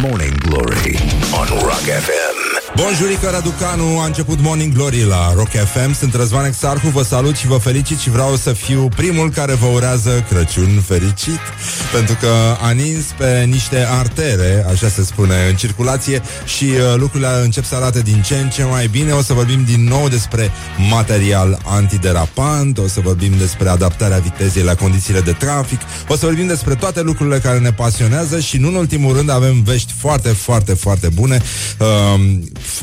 Morning Glory on Rock FM. Bonjurică, Raducanu, a început Morning Glory la Rock FM Sunt Răzvan Exarhu, vă salut și vă felicit Și vreau să fiu primul care vă urează Crăciun fericit Pentru că a nins pe niște artere Așa se spune, în circulație Și uh, lucrurile încep să arate din ce în ce mai bine. O să vorbim din nou despre material antiderapant O să vorbim despre adaptarea vitezei la condițiile de trafic O să vorbim despre toate lucrurile care ne pasionează Și nu în ultimul rând avem vești foarte, foarte, foarte bune. Uh,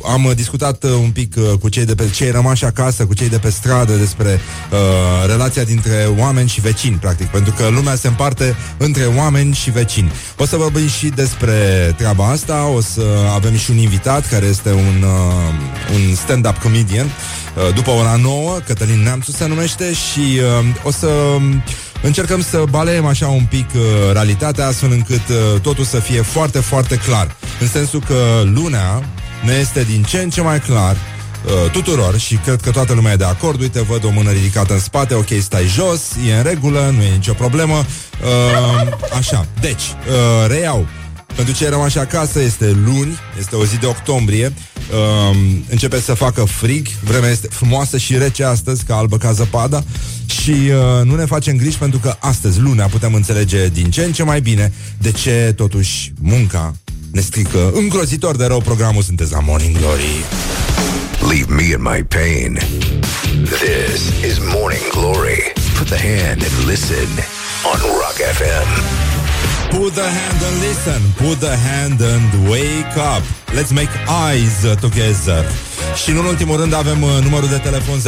am uh, discutat uh, un pic uh, cu cei de pe cei rămași acasă, cu cei de pe stradă despre uh, relația dintre oameni și vecini, practic, pentru că lumea se împarte între oameni și vecini. O să vorbim și despre treaba asta, o să avem și un invitat care este un, uh, un stand-up comedian uh, după ora nouă, Cătălin Neamțu se numește și uh, o să încercăm să baleem așa un pic uh, realitatea astfel încât uh, totul să fie foarte, foarte clar. În sensul că lunea ne este din ce în ce mai clar uh, tuturor și cred că toată lumea e de acord. Uite, văd o mână ridicată în spate, ok, stai jos, e în regulă, nu e nicio problemă. Uh, așa, deci, uh, reiau. Pentru ce rămas acasă este luni, este o zi de octombrie, uh, începe să facă frig, vremea este frumoasă și rece astăzi, ca albă ca zăpada, și uh, nu ne facem griji pentru că astăzi, lunea, putem înțelege din ce în ce mai bine de ce totuși munca ne strică îngrozitor de rău programul Sunteți la Morning Glory. Leave me in my pain. This is Morning Glory. Put the hand and listen on Rock FM. Put the hand and listen. Put the hand and wake up. Let's make eyes together. Și în ultimul rând avem uh, numărul de telefon 0729001122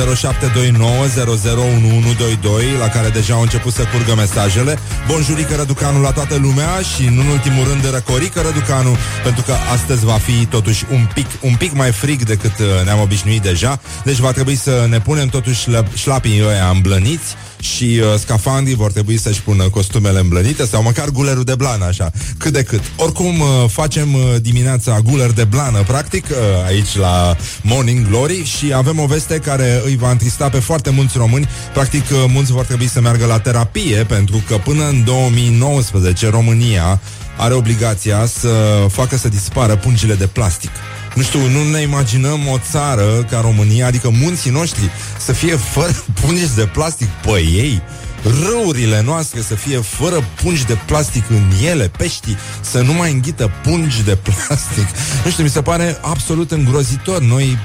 la care deja au început să curgă mesajele. Bonjurică Răducanu la toată lumea și în ultimul rând Răcorică Răducanu pentru că astăzi va fi totuși un pic, un pic mai frig decât uh, ne-am obișnuit deja. Deci va trebui să ne punem totuși șlapii ăia îmblăniți și uh, scafandrii vor trebui să-și pună costumele îmblănite sau măcar gulerul de blană, așa, cât de cât. Oricum, uh, facem uh, dimineața guler de blană, practic, uh, aici la Morning Glory și avem o veste care îi va întrista pe foarte mulți români. Practic, uh, mulți vor trebui să meargă la terapie pentru că până în 2019 România are obligația să facă să dispară pungile de plastic. Nu știu, nu ne imaginăm o țară ca România, adică munții noștri, să fie fără pungi de plastic pe ei râurile noastre să fie fără pungi de plastic în ele, peștii să nu mai înghită pungi de plastic. Nu știu, mi se pare absolut îngrozitor. Noi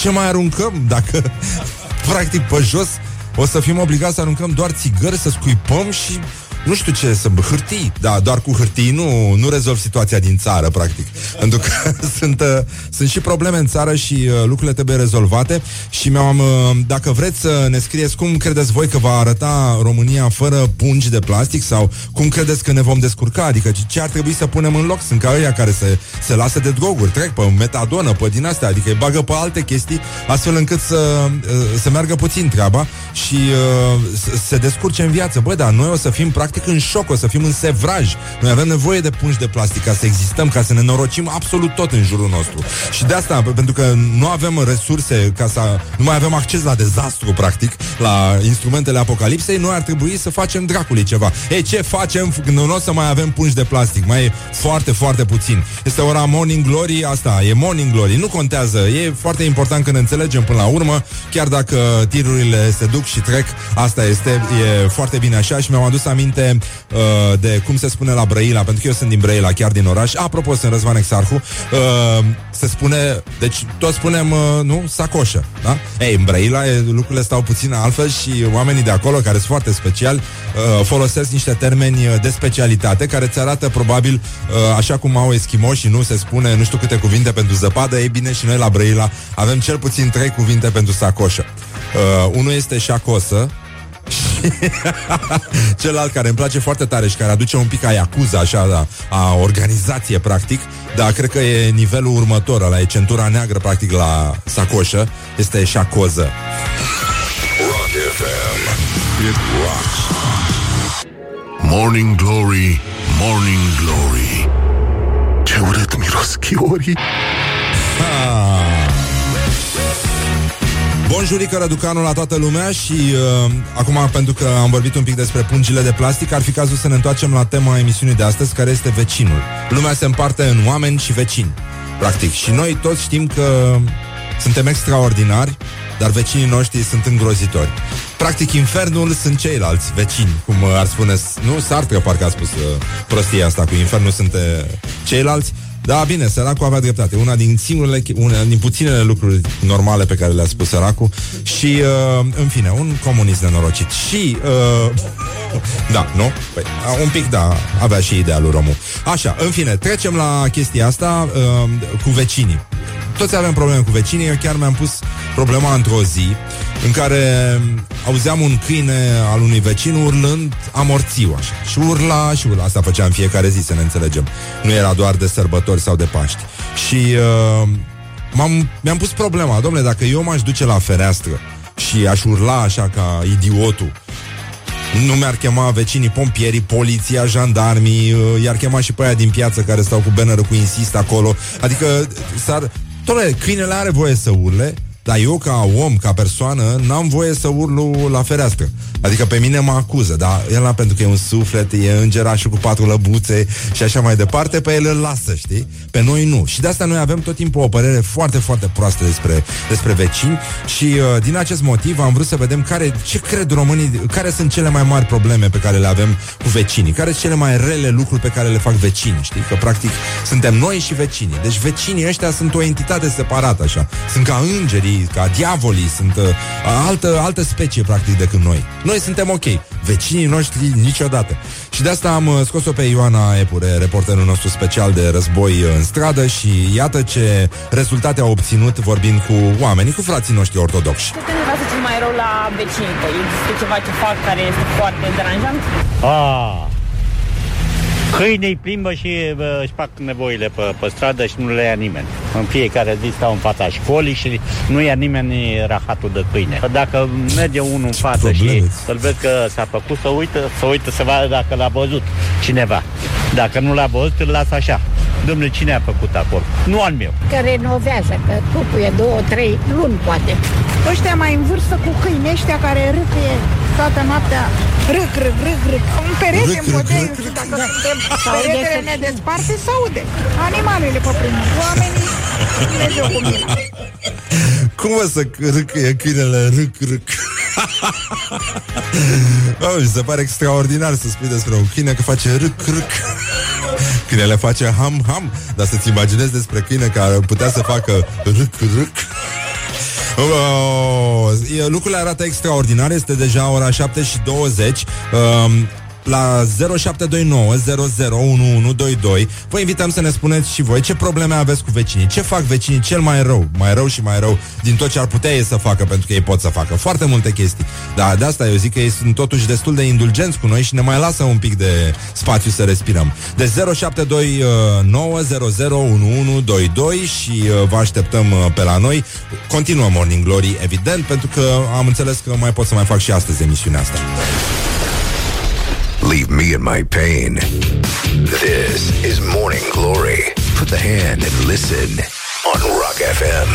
ce mai aruncăm dacă practic pe jos o să fim obligați să aruncăm doar țigări, să scuipăm și nu știu ce să... Hârtii, da, doar cu hârtii nu, nu rezolv situația din țară, practic. Pentru că sunt, uh, sunt și probleme în țară și uh, lucrurile trebuie rezolvate și mi-am... Uh, dacă vreți să ne scrieți cum credeți voi că va arăta România fără pungi de plastic sau cum credeți că ne vom descurca, adică ce ar trebui să punem în loc? Sunt ca ăia care se, se lasă de droguri, trec pe metadonă, pe din astea, adică îi bagă pe alte chestii, astfel încât să, uh, să meargă puțin treaba și uh, se descurce în viață. Bă, dar noi o să fim practic practic în șoc, o să fim în sevraj. Noi avem nevoie de pungi de plastic ca să existăm, ca să ne norocim absolut tot în jurul nostru. Și de asta, pentru că nu avem resurse ca să nu mai avem acces la dezastru, practic, la instrumentele apocalipsei, noi ar trebui să facem dracului ceva. Ei, ce facem când nu o să mai avem pungi de plastic? Mai e foarte, foarte puțin. Este ora Morning Glory, asta e Morning Glory. Nu contează, e foarte important când înțelegem până la urmă, chiar dacă tirurile se duc și trec, asta este, e foarte bine așa și mi-am adus aminte uh, de cum se spune la Brăila, pentru că eu sunt din Brăila, chiar din oraș. Apropo, sunt Răzvan Exarhu. Uh, se spune, deci toți spunem, uh, nu, sacoșă, da? Ei, în Brăila lucrurile stau puțin altfel și oamenii de acolo, care sunt foarte speciali, uh, folosesc niște termeni de specialitate care ți arată probabil, uh, așa cum au eschimoși nu se spune nu știu câte cuvinte pentru zăpadă, ei bine și noi la Brăila avem cel puțin trei cuvinte pentru sacoșă. Uh, unul este șacosă, Celălalt care îmi place foarte tare și care aduce un pic a Yakuza, așa, da, a organizație, practic, dar cred că e nivelul următor, la e centura neagră, practic, la sacoșă, este șacoză. Rock FM. It rocks. Morning Glory, Morning Glory. Ce urât miros chiorii. Ah. Bonjurică Răducanu la toată lumea și uh, acum pentru că am vorbit un pic despre pungile de plastic, ar fi cazul să ne întoarcem la tema emisiunii de astăzi, care este vecinul. Lumea se împarte în oameni și vecini, practic. Și noi toți știm că suntem extraordinari, dar vecinii noștri sunt îngrozitori. Practic, infernul sunt ceilalți vecini, cum ar spune, nu, Sartre parcă a spus uh, prostia asta cu infernul sunt uh, ceilalți. Da, bine, săracul avea dreptate. Una din singurele, una din puținele lucruri normale pe care le-a spus săracul. Și, uh, în fine, un comunist nenorocit. Și, uh, da, nu? Păi, un pic, da, avea și idealul romul. Așa, în fine, trecem la chestia asta uh, cu vecinii. Toți avem probleme cu vecinii. Eu chiar mi-am pus problema într-o zi în care auzeam un câine al unui vecin urlând amorțiu așa. Și urla și urla. Asta făceam fiecare zi, să ne înțelegem. Nu era doar de sărbători sau de Paști. Și uh, m-am, mi-am pus problema, domnule, dacă eu m-aș duce la fereastră și aș urla așa ca idiotul, nu mi-ar chema vecinii pompierii, poliția, jandarmii, uh, i-ar chema și pe aia din piață care stau cu bannerul cu insist acolo. Adică s-ar... Dom'le, câinele are voie să urle, dar eu, ca om, ca persoană, n-am voie să urlu la fereastră. Adică pe mine mă acuză, dar el pentru că e un suflet, e îngerașul cu patru lăbuțe și așa mai departe, pe el îl lasă, știi? Pe noi nu. Și de asta noi avem tot timpul o părere foarte, foarte proastă despre, despre vecini și uh, din acest motiv am vrut să vedem care, ce cred românii, care sunt cele mai mari probleme pe care le avem cu vecinii, care sunt cele mai rele lucruri pe care le fac vecinii, știi? Că practic suntem noi și vecinii. Deci vecinii ăștia sunt o entitate separată, așa. Sunt ca îngerii, ca diavolii, sunt uh, altă, altă specie, practic, decât noi. Noi suntem ok. Vecinii noștri niciodată. Și de asta am uh, scos-o pe Ioana Epure, reporterul nostru special de război uh, în stradă și iată ce rezultate au obținut vorbind cu oamenii, cu frații noștri ortodoxi. Ce te cel mai rău la vecinii tăi? Există ceva ce fac care este foarte deranjant? Ah, Câinii plimbă și uh, își fac nevoile pe, pe stradă și nu le ia nimeni. În fiecare zi stau în fața școlii și nu ia nimeni rahatul de câine. Dacă merge unul în față și îl vezi că s-a făcut să uită, să uită să vadă dacă l-a văzut cineva. Dacă nu l-a văzut, îl lasă așa. Domnule, cine a făcut acolo? Nu al meu. Că renovează, că cucuie două, trei luni, poate. Ăștia mai în vârstă cu câini, ăștia care râcăie toată noaptea. Râc, râc, râc, râc. Un perete în podei, dacă da. suntem peretele ne desparte, se aude. Animalele pe primul. Oamenii, Dumnezeu cu mine. Cum o să râcăie câinele râc, râc? oh, mi se pare extraordinar să spui despre un câine că face râc, râc. Câinele face ham, ham Dar să-ți imaginezi despre câine care putea să facă râc, râc Oh, lucrurile arată extraordinar Este deja ora 7 și 20 um, la 0729 001122 Vă invităm să ne spuneți și voi ce probleme aveți cu vecinii, ce fac vecinii cel mai rău, mai rău și mai rău din tot ce ar putea ei să facă, pentru că ei pot să facă foarte multe chestii. Dar de asta eu zic că ei sunt totuși destul de indulgenți cu noi și ne mai lasă un pic de spațiu să respirăm. De 0729 001122 și uh, vă așteptăm uh, pe la noi. Continuăm Morning Glory, evident, pentru că am înțeles că mai pot să mai fac și astăzi emisiunea asta. Leave me in my pain. This is Morning Glory. Put the hand and listen on Rock FM.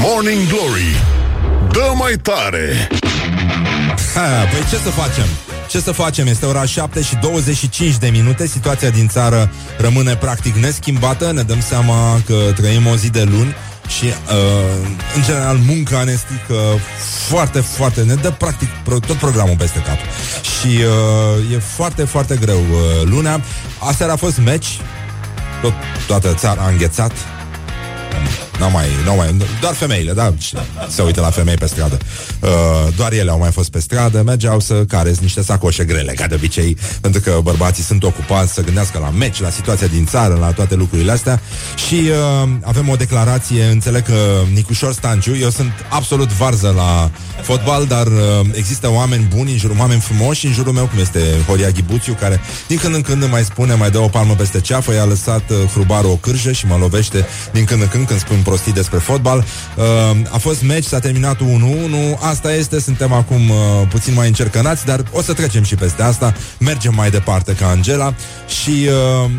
Morning Glory. Dă mai tare! Ha, păi ce să facem? Ce să facem? Este ora 7 și 25 de minute Situația din țară rămâne practic neschimbată Ne dăm seama că trăim o zi de luni și, uh, în general, munca ne strică foarte, foarte, ne dă practic pro- tot programul peste cap. Și uh, e foarte, foarte greu uh, lunea. Asta a fost meci, tot, toată țara a înghețat, nu mai, nu mai, doar femeile, da, se uită la femei pe stradă. Uh, doar ele au mai fost pe stradă, mergeau să care niște sacoșe grele, ca de obicei, pentru că bărbații sunt ocupați să gândească la meci, la situația din țară, la toate lucrurile astea. Și uh, avem o declarație, înțeleg că Nicușor Stanciu, eu sunt absolut varză la fotbal, dar uh, există oameni buni în jurul, oameni frumoși în jurul meu, cum este Horia Ghibuțiu, care din când în când mai spune, mai dă o palmă peste ceafă, i-a lăsat uh, hrubarul o cârjă și mă lovește din când în când când spun prostii despre fotbal. Uh, a fost meci, s-a terminat 1-1, asta este, suntem acum uh, puțin mai încercănați, dar o să trecem și peste asta, mergem mai departe ca Angela și uh,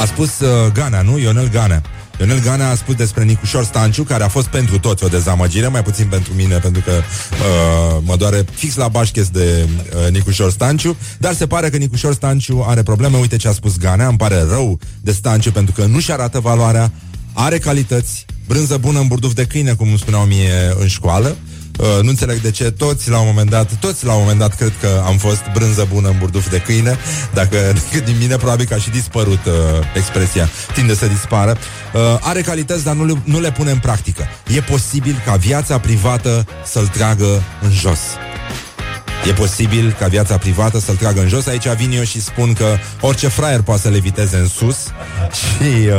a spus uh, Ganea, nu? Ionel Ganea. Ionel Ganea a spus despre Nicușor Stanciu, care a fost pentru toți o dezamăgire, mai puțin pentru mine, pentru că uh, mă doare fix la bașches de uh, Nicușor Stanciu, dar se pare că Nicușor Stanciu are probleme. Uite ce a spus Ganea, îmi pare rău de Stanciu pentru că nu-și arată valoarea, are calități, brânză bună în burduf de câine, cum îmi spuneau mie în școală, Uh, nu înțeleg de ce toți la un moment dat, toți la un moment dat cred că am fost brânză bună în burduf de câine. Dacă din mine probabil că a și dispărut uh, expresia, tinde să dispară. Uh, are calități, dar nu le, nu le pune în practică. E posibil ca viața privată să-l tragă în jos. E posibil ca viața privată să-l tragă în jos. Aici vin eu și spun că orice fraier poate să le viteze în sus și uh,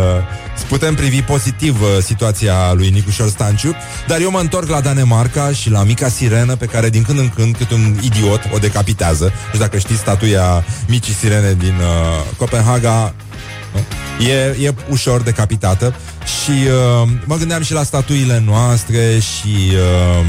putem privi pozitiv uh, situația lui Nicușor Stanciu, dar eu mă întorc la Danemarca și la mica sirenă pe care din când în când cât un idiot o decapitează. Deci dacă știți statuia micii sirene din uh, Copenhaga, E, e ușor decapitată și uh, mă gândeam și la statuile noastre și uh,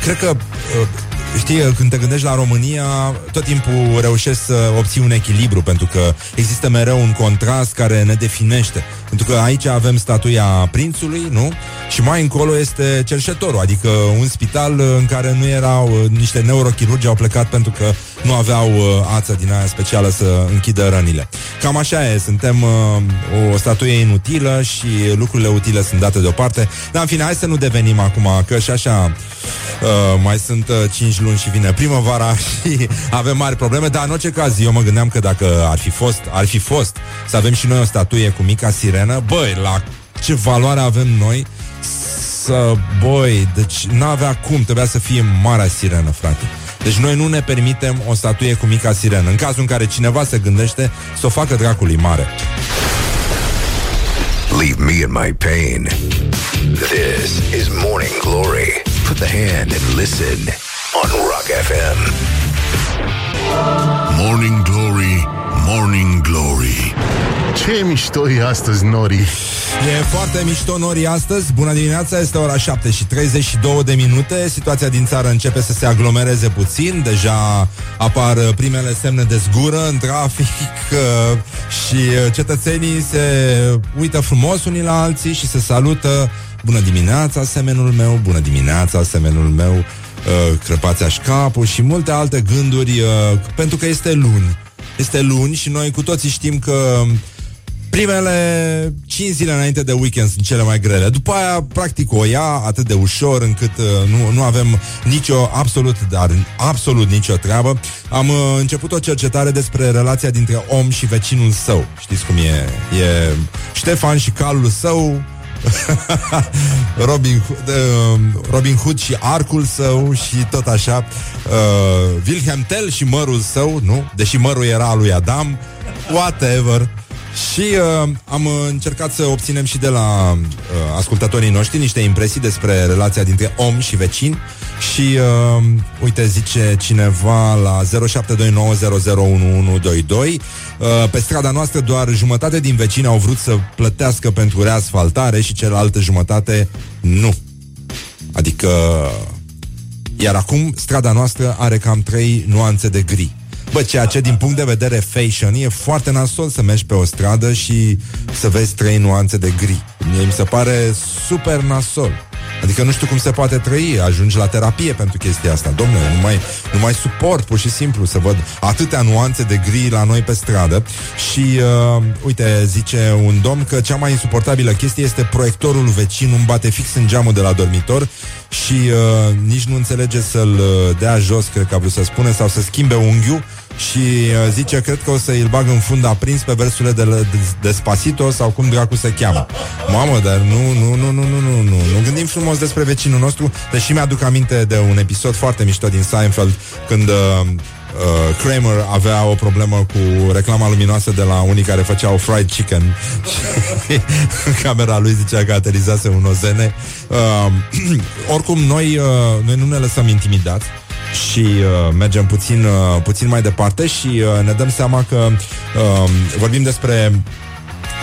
cred că uh, știi, când te gândești la România, tot timpul reușești să obții un echilibru, pentru că există mereu un contrast care ne definește. Pentru că aici avem statuia prințului, nu? Și mai încolo este cerșetorul, adică un spital în care nu erau niște neurochirurgi au plecat pentru că nu aveau uh, ață din aia specială să închidă rănile. Cam așa e, suntem uh, o statuie inutilă și lucrurile utile sunt date deoparte. Dar în fine, hai să nu devenim acum, că și așa uh, mai sunt uh, 5 luni și vine primăvara și avem mari probleme, dar în orice caz eu mă gândeam că dacă ar fi fost, ar fi fost să avem și noi o statuie cu mica sirenă, băi, la ce valoare avem noi să, băi, deci n-avea cum, trebuia să fie marea sirenă, frate. Deci noi nu ne permitem o statuie cu mica sirenă. În cazul în care cineva se gândește să o facă dracului mare. Leave me in my pain. This is Morning Glory. Put the hand and listen on Rock FM. Morning Glory, Morning Glory. Ce mișto e astăzi, Nori. E foarte mișto nori astăzi. Bună dimineața, este ora 7 și 32 de minute. Situația din țară începe să se aglomereze puțin. Deja apar primele semne de zgură în trafic uh, Și cetățenii se uită frumos unii la alții Și se salută. Bună dimineața, semenul meu Bună dimineața, semenul meu uh, Crăpați-aș capul și multe alte gânduri uh, Pentru că este luni Este luni și noi cu toții știm că Primele 5 zile înainte de weekend sunt cele mai grele. După aia, practic, o ia atât de ușor încât uh, nu, nu avem nicio, absolut, dar absolut nicio treabă. Am uh, început o cercetare despre relația dintre om și vecinul său. Știți cum e? E Ștefan și calul său, Robin, uh, Robin Hood și arcul său și tot așa. Uh, Wilhelm Tell și mărul său, nu? Deși mărul era al lui Adam. Whatever și uh, am încercat să obținem și de la uh, ascultătorii noștri niște impresii despre relația dintre om și vecin și uh, uite, zice cineva la 0729001122 uh, pe strada noastră doar jumătate din vecini au vrut să plătească pentru reasfaltare și cealaltă jumătate nu. Adică iar acum strada noastră are cam trei nuanțe de gri. Bă, ceea ce din punct de vedere fashion e foarte nasol să mergi pe o stradă și să vezi trei nuanțe de gri. Mie mi se pare super nasol. Adică nu știu cum se poate trăi, ajungi la terapie pentru chestia asta. Domnule, nu mai, nu mai suport pur și simplu să văd atâtea nuanțe de gri la noi pe stradă. Și, uh, uite, zice un domn că cea mai insuportabilă chestie este proiectorul vecin, îmi bate fix în geamul de la dormitor și uh, nici nu înțelege să-l uh, dea jos, cred că a vrut să spune, sau să schimbe unghiul și uh, zice, cred că o să îl bag în fund aprins pe versurile de, de Despacito sau cum dracu se cheamă. Mamă, dar nu, nu, nu, nu, nu, nu, nu, nu gândim frumos despre vecinul nostru, deși mi-aduc aminte de un episod foarte mișto din Seinfeld, când uh, uh, Kramer avea o problemă cu reclama luminoasă de la unii care făceau fried chicken și camera lui zicea că aterizase un ozene. Uh, oricum, noi, uh, noi nu ne lăsăm intimidați și uh, mergem puțin, uh, puțin mai departe și uh, ne dăm seama că uh, vorbim despre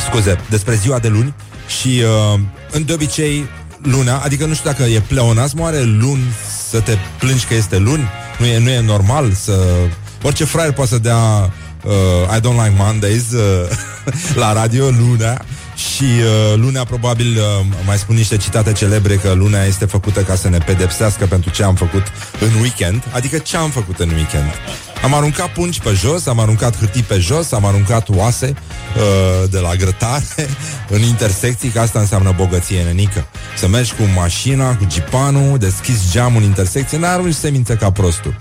scuze, despre ziua de luni și uh, în de obicei luna, adică nu știu dacă e pleonasm, oare luni să te plângi că este luni? Nu e, nu e normal să... Orice fraier poate să dea uh, I don't like Mondays uh, la radio luna Și uh, lunea probabil uh, mai spun niște citate celebre că lunea este făcută ca să ne pedepsească pentru ce am făcut în weekend. Adică ce am făcut în weekend? Am aruncat pungi pe jos, am aruncat hârtii pe jos, am aruncat oase uh, de la grătare în intersecții, că asta înseamnă bogăție nenică. Să mergi cu mașina, cu gipanul, deschizi geamul în intersecție, n-arunci semințe ca prostul.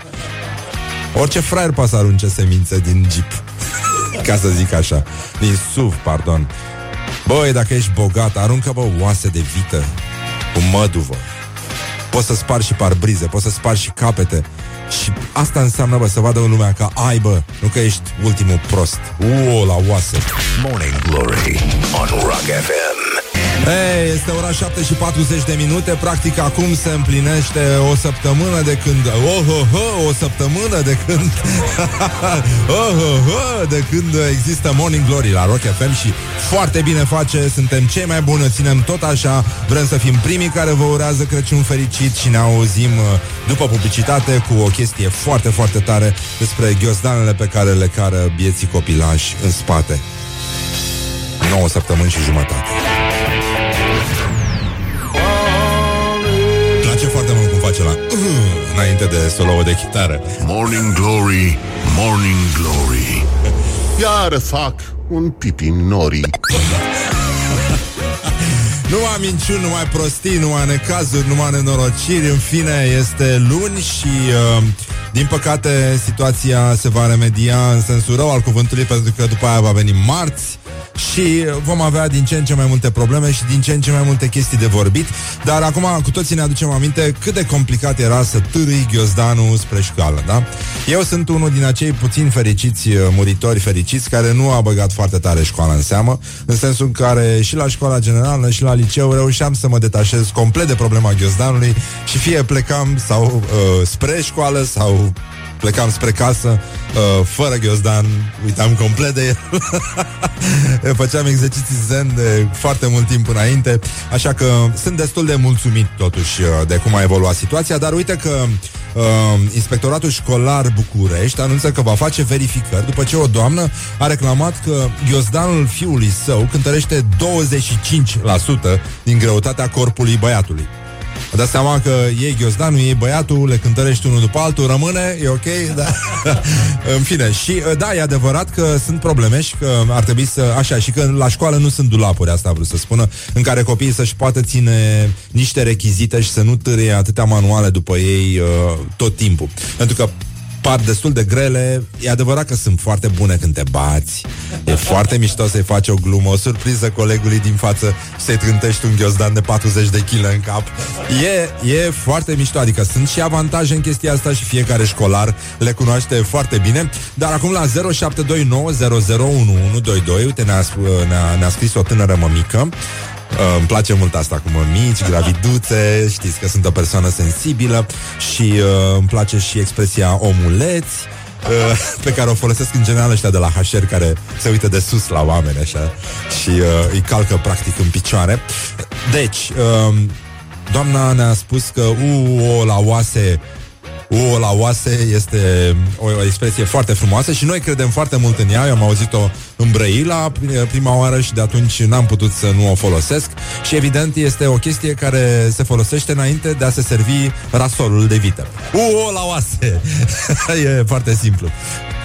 Orice fraier poate să arunce semințe din jeep. Ca să zic așa. Din SUV, pardon. Băi, dacă ești bogat, aruncă, bă, oase de vită cu măduvă. Poți să spargi și parbrize, poți să spargi și capete. Și asta înseamnă, bă, să vadă lumea că ai, bă, nu că ești ultimul prost. Uo, la oase. Morning Glory on Rock FM. Ei, este ora 7 și 40 de minute. Practic acum se împlinește o săptămână de când Oh, oh, oh, o săptămână de când Oh, oh, oh, de când există Morning Glory la Rock FM Și foarte bine face, suntem cei mai buni, o ținem tot așa. Vrem să fim primii care vă urează Crăciun fericit Și ne auzim uh, după publicitate Cu o chestie foarte, foarte tare Despre ghiozdanele pe care le cară bieții copilași în spate. 9 săptămâni și jumătate înainte de solo de chitară. Morning Glory, Morning Glory. Iar fac un pipi în norii Numai minciuni, numai prostii, numai necazuri, numai nenorociri. În fine, este luni și uh, din păcate situația se va remedia în sensul rău al cuvântului Pentru că după aia va veni marți și vom avea din ce în ce mai multe probleme și din ce în ce mai multe chestii de vorbit. Dar acum cu toții ne aducem aminte cât de complicat era să târâi ghiozdanul spre școală, da? Eu sunt unul din acei puțin fericiți uh, muritori fericiți care nu a băgat foarte tare școala în seamă, în sensul în care și la școala generală și la liceu reușeam să mă detașez complet de problema ghiozdanului și fie plecam sau uh, spre școală sau plecam spre casă uh, fără ghiozdan, uitam complet de el. Făceam exerciții zen de foarte mult timp înainte, așa că sunt destul de mulțumit totuși uh, de cum a evoluat situația, dar uite că uh, Inspectoratul Școlar București anunță că va face verificări după ce o doamnă a reclamat că ghiozdanul fiului său cântărește 25% din greutatea corpului băiatului. Vă dați seama că iei ghiozdanul, iei băiatul, le cântărești unul după altul, rămâne, e ok, da? în fine, și da, e adevărat că sunt probleme și că ar trebui să, așa, și că la școală nu sunt dulapuri, asta vreau să spună, în care copiii să-și poată ține niște rechizite și să nu târie atâtea manuale după ei uh, tot timpul. Pentru că par destul de grele. E adevărat că sunt foarte bune când te bați. E foarte mișto să-i faci o glumă, o surpriză colegului din față să-i trântești un ghiozdan de 40 de kg în cap. E, e foarte mișto, adică sunt și avantaje în chestia asta și fiecare școlar le cunoaște foarte bine. Dar acum la 0729001122, uite, ne-a, ne-a, ne-a scris o tânără mămică Uh, îmi place mult asta cu mămici, graviduțe, știți că sunt o persoană sensibilă și uh, îmi place și expresia omuleți. Uh, pe care o folosesc în general ăștia de la HR care se uită de sus la oameni așa și uh, îi calcă practic în picioare. Deci, uh, doamna ne-a spus că u, o, la oase U la oase este o, o expresie foarte frumoasă și noi credem foarte mult în ea. Eu am auzit-o în Brăila prima oară și de atunci n-am putut să nu o folosesc și evident este o chestie care se folosește înainte de a se servi rasolul de vită. U la oase! e foarte simplu.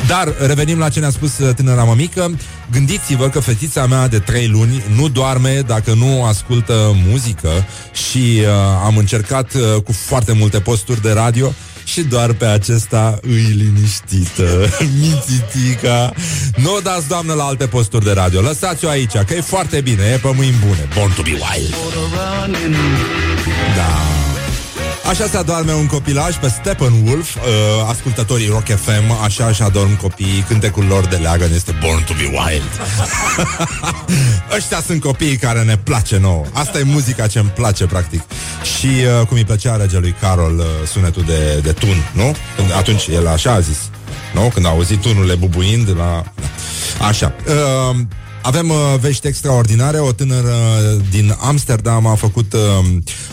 Dar revenim la ce ne-a spus tânăra mămică. Gândiți-vă că fetița mea de trei luni nu doarme dacă nu ascultă muzică și uh, am încercat uh, cu foarte multe posturi de radio și doar pe acesta îi liniștită. Mititica. Nu o dați, doamnă, la alte posturi de radio. Lăsați-o aici, că e foarte bine, e pe mâini bune. Born to be wild. Da. Așa se adorme un copilaj pe Steppenwolf uh, Ascultătorii Rock FM Așa și adorm copiii Cântecul lor de leagăn este Born to be Wild Ăștia sunt copiii care ne place nouă Asta e muzica ce îmi place practic Și uh, cum îi plăcea regelui Carol uh, Sunetul de, de tun, nu? Când, atunci el așa a zis nu? Când a auzit tunurile bubuind la... Așa uh, avem uh, vești extraordinare. O tânără din Amsterdam a făcut uh,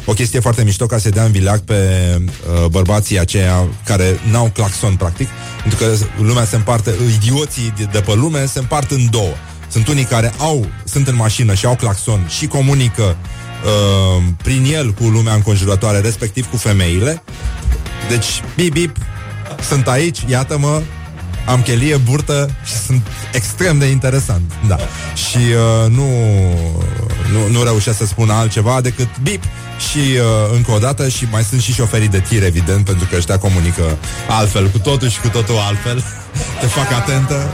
o chestie foarte mișto ca să dea în vileag pe uh, bărbații aceia care n-au claxon, practic. Pentru că lumea se împarte, idioții de, de pe lume se împart în două Sunt unii care au, sunt în mașină și au claxon și comunică uh, prin el cu lumea înconjurătoare, respectiv cu femeile. Deci, bip, bip, sunt aici, iată-mă, am chelie, burtă și sunt extrem de interesant. Da. Și uh, nu, nu, nu reușesc să spun altceva decât bip și uh, încă o dată și mai sunt și șoferii de tir, evident, pentru că ăștia comunică altfel, cu totul și cu totul altfel. Te fac atentă.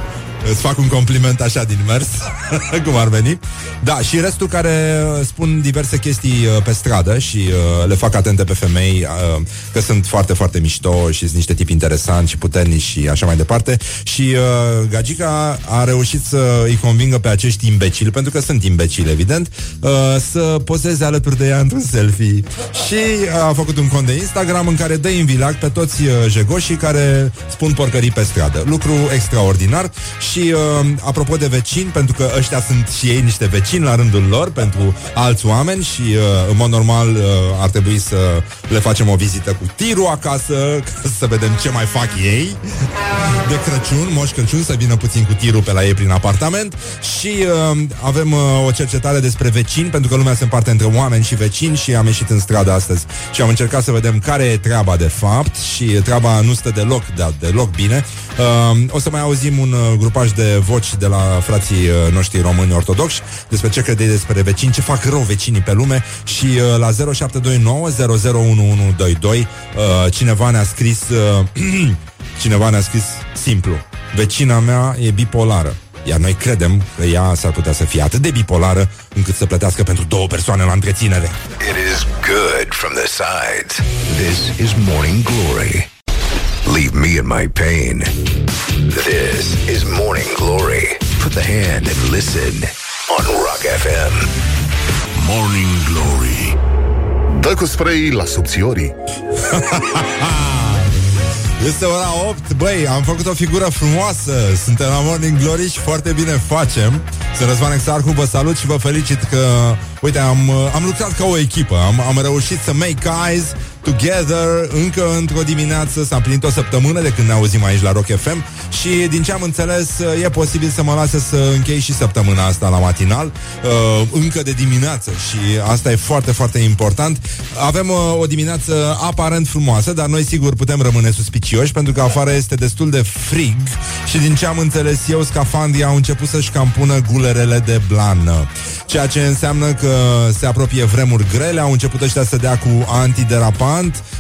Îți fac un compliment așa din mers Cum ar veni. Da, și restul care uh, spun diverse chestii uh, pe stradă Și uh, le fac atente pe femei uh, Că sunt foarte, foarte mișto Și sunt niște tipi interesanti și puternici Și așa mai departe. Și uh, Gagica a reușit să îi convingă pe acești imbecili Pentru că sunt imbecili, evident uh, Să pozeze alături de ea într-un selfie. Și a făcut un cont de Instagram În care dă invilac pe toți uh, jegoșii Care spun porcării pe stradă. Lucru extraordinar. și uh, apropo de vecini, pentru că ăștia sunt și ei niște vecini la rândul lor pentru alți oameni și uh, în mod normal uh, ar trebui să le facem o vizită cu tirul acasă ca să vedem ce mai fac ei. De Crăciun, Moș Crăciun, să vină puțin cu tirul pe la ei prin apartament. Și uh, avem uh, o cercetare despre vecini, pentru că lumea se împarte între oameni și vecini și am ieșit în stradă astăzi. Și am încercat să vedem care e treaba de fapt și treaba nu stă deloc, da, deloc bine. Uh, o să mai auzim un uh, grupaj de voci de la frații uh, noștri români ortodoxi despre ce credeți despre vecini, ce fac rău vecinii pe lume și uh, la 0729 001122 uh, cineva ne-a scris uh, cineva ne-a scris simplu. Vecina mea e bipolară. Iar noi credem că ea s-ar putea să fie atât de bipolară încât să plătească pentru două persoane la întreținere. It is good from the sides. This is Morning Glory. Leave me in my pain. This is Morning Glory. Put the hand and listen on Rock FM. Morning Glory Dă cu spray la subțiorii Este ora 8, băi, am făcut o figură frumoasă Suntem la Morning Glory și foarte bine facem Sunt Răzvan Exarcu, vă salut și vă felicit că Uite, am, am lucrat ca o echipă Am, am reușit să make eyes together încă într-o dimineață. S-a împlinit o săptămână de când ne auzim aici la Rock FM și din ce am înțeles e posibil să mă lase să închei și săptămâna asta la matinal, uh, încă de dimineață și asta e foarte, foarte important. Avem uh, o dimineață aparent frumoasă, dar noi sigur putem rămâne suspicioși pentru că afară este destul de frig și din ce am înțeles eu, scafandrii au început să-și cam pună gulerele de blană. Ceea ce înseamnă că se apropie vremuri grele, au început ăștia să dea cu antiderapant,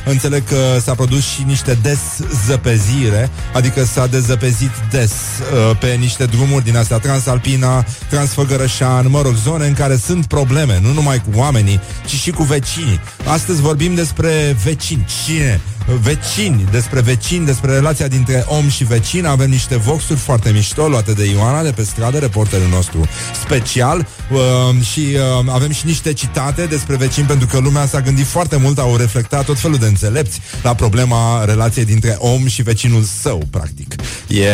înțeleg că s-a produs și niște deszăpezire, adică s-a dezăpezit des uh, pe niște drumuri din astea, Transalpina, Transfăgărășan, mă rog, zone în care sunt probleme, nu numai cu oamenii, ci și cu vecinii. Astăzi vorbim despre vecini. Cine? Vecini, despre vecini, despre relația dintre om și vecin. Avem niște voxuri foarte mișto luate de Ioana de pe stradă, reporterul nostru special uh, și uh, avem și niște citate despre vecini pentru că lumea s-a gândit foarte mult, au reflectat tot felul de înțelepți la problema relației dintre om și vecinul său, practic. E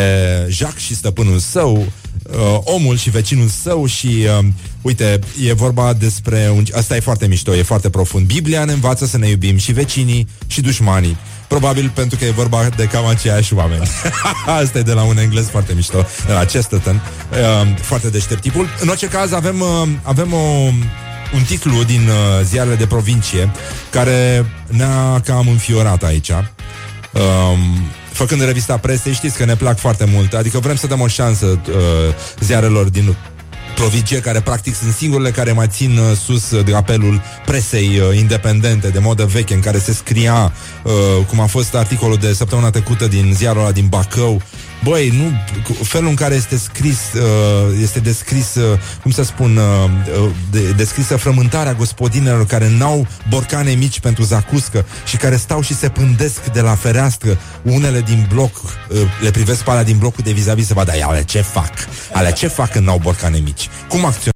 Jacques și stăpânul său, uh, omul și vecinul său și uh, uite, e vorba despre un... Asta e foarte mișto, e foarte profund. Biblia ne învață să ne iubim și vecinii și dușmanii. Probabil pentru că e vorba de cam aceiași oameni. Asta e de la un englez foarte mișto, de la Chesterton. Uh, foarte deștept tipul. În orice caz, avem, uh, avem o, un titlu din uh, ziarele de provincie care ne-a cam înfiorat aici. Um, făcând revista presei, știți că ne plac foarte mult, adică vrem să dăm o șansă uh, ziarelor din provincie, care practic sunt singurele care mai țin uh, sus uh, drapelul presei uh, independente de modă veche, în care se scria, uh, cum a fost articolul de săptămâna trecută din ziarul ăla din Bacău, Băi, nu, felul în care este scris, uh, este descris, uh, cum să spun, uh, uh, de, descrisă frământarea gospodinelor care n-au borcane mici pentru zacuscă și care stau și se pândesc de la fereastră. Unele din bloc, uh, le privesc pe alea din blocul de vis-a-vis să vadă, ale ce fac? Ale ce fac când n-au borcane mici? Cum acționează?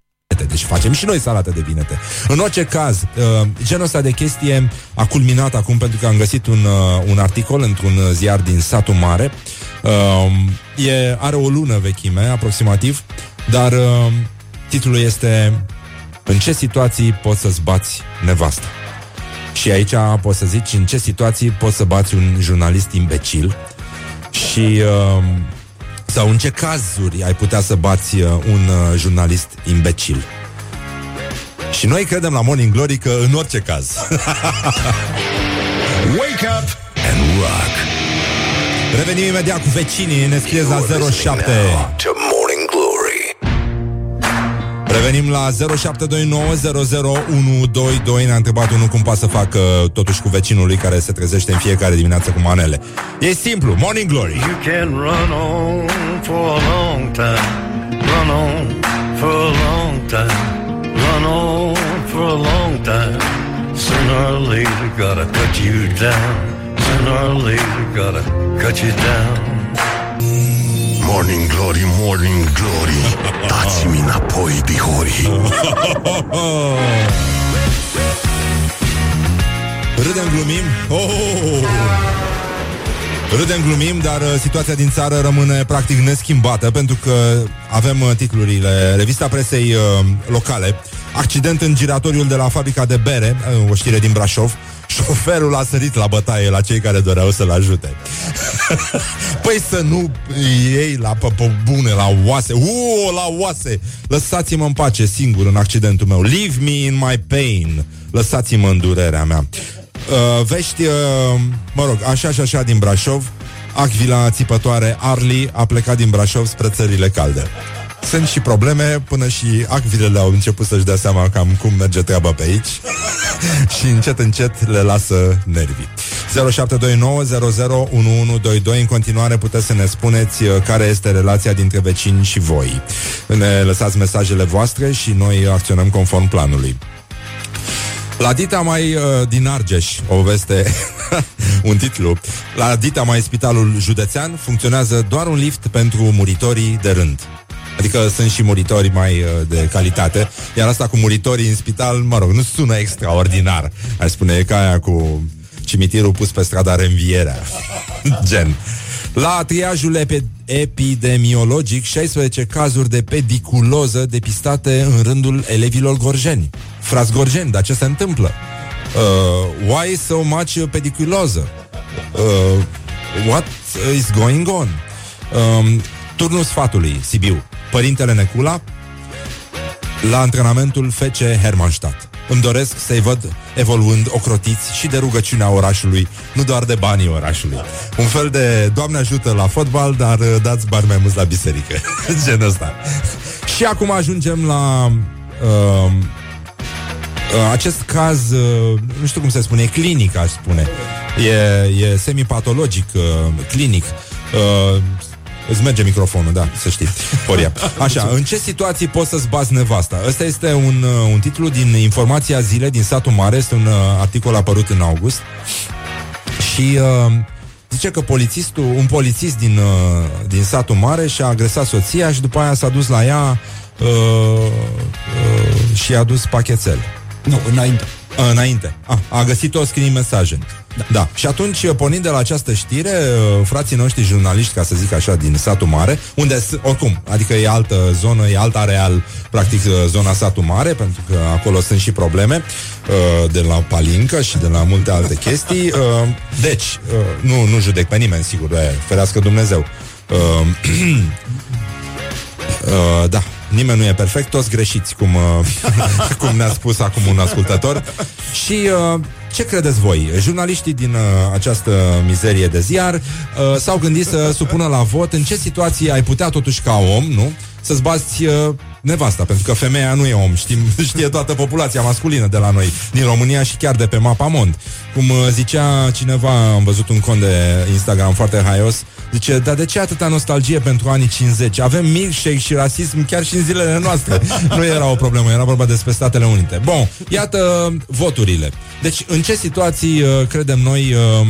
Deci facem și noi salată de vinete. În orice caz, uh, genul ăsta de chestie a culminat acum pentru că am găsit un, uh, un articol într-un uh, ziar din satul mare. Uh, e, are o lună vechime, aproximativ, dar uh, titlul este În ce situații poți să-ți bați nevasta? Și aici poți să zici în ce situații poți să bați un jurnalist imbecil și uh, Sau în ce cazuri ai putea să bați uh, un uh, jurnalist imbecil? Și noi credem la Morning Glory că în orice caz. Wake up and rock. Revenim imediat cu vecinii, ne scrieți la You're listening 07. now To Morning Glory. Revenim la 0729001122 Ne-a întrebat unul cum poate să facă totuși cu vecinul lui care se trezește în fiecare dimineață cu manele. E simplu, Morning Glory. You can run on for a long time. Run on for a long time. Run on for a long time. Sooner or later, gotta cut you down. Sooner or later, gotta cut you down. Morning Glory, Morning Glory Dați-mi înapoi, dihori Râdem, glumim. Oh! Râdem, glumim, dar uh, situația din țară rămâne practic neschimbată pentru că avem uh, titlurile revista presei uh, locale. Accident în giratoriul de la fabrica de bere, uh, o știre din Brașov. Șoferul a sărit la bătaie la cei care doreau să-l ajute. păi să nu îi iei la pe, pe bune, la oase. Uuu, la oase! Lăsați-mă în pace singur în accidentul meu. Leave me in my pain. Lăsați-mă în durerea mea. Uh, vești, uh, mă rog, așa și așa din Brașov. Acvila țipătoare Arli a plecat din Brașov spre țările calde. Sunt și probleme până și acvilele au început să-și dea seama cam cum merge treaba pe aici și încet încet le lasă nervii. 0729 În continuare puteți să ne spuneți uh, care este relația dintre vecini și voi. Ne lăsați mesajele voastre și noi acționăm conform planului. La Dita mai uh, din Argeș, o veste, un titlu. La Dita mai spitalul județean funcționează doar un lift pentru muritorii de rând. Adică sunt și muritori mai uh, de calitate Iar asta cu muritorii în spital, mă rog, nu sună extraordinar Aș spune, e ca aia cu cimitirul pus pe strada Renvierea Gen la triajul epi- epidemiologic 16 cazuri de pediculoză depistate în rândul elevilor gorjeni Frați gorjeni, dar ce se întâmplă? Uh, why so much pediculoză? Uh, what is going on? Um, turnul sfatului, Sibiu Părintele Necula La antrenamentul FC Hermannstadt Îmi doresc să-i văd evoluând ocrotiți și de rugăciunea orașului, nu doar de banii orașului. Un fel de Doamne ajută la fotbal, dar uh, dați bani mai mulți la biserică. Genul ăsta. și acum ajungem la uh, uh, acest caz, uh, nu știu cum se spune, e clinic, aș spune. E, e semipatologic, uh, clinic. Uh, Îți merge microfonul, da, să știi, Horia. Așa, în ce situații poți să-ți bazi nevasta? Ăsta este un, uh, un titlu din Informația Zile din satul mare, este un uh, articol apărut în august și uh, zice că polițistul, un polițist din, uh, din satul mare și-a agresat soția și după aia s-a dus la ea uh, uh, și i-a dus pachetel. Nu, înainte. A, înainte. A, a găsit-o scriind mesaje. Da. da. Și atunci, pornind de la această știre, uh, frații noștri jurnaliști, ca să zic așa, din satul mare, unde, s- oricum, adică e altă zonă, e alt areal, practic, uh, zona satul mare, pentru că acolo sunt și probleme uh, de la palincă și de la multe alte chestii. Uh, Deci, uh, nu, nu judec pe nimeni, sigur, e, ferească Dumnezeu. Uh, Uh, da, nimeni nu e perfect, toți greșiți, cum, uh, cum ne-a spus acum un ascultător. Și uh, ce credeți voi? Jurnaliștii din uh, această mizerie de ziar uh, s-au gândit să supună la vot în ce situații ai putea totuși ca om, nu? Să-ți bați uh, nevasta, pentru că femeia nu e om, știm, știe toată populația masculină de la noi, din România și chiar de pe mapa mond. Cum uh, zicea cineva, am văzut un cont de Instagram foarte haios, zice, dar de ce atâta nostalgie pentru anii 50? Avem milkshake și rasism chiar și în zilele noastre. Nu era o problemă, era vorba despre Statele Unite. Bun, iată uh, voturile. Deci, în ce situații uh, credem noi uh,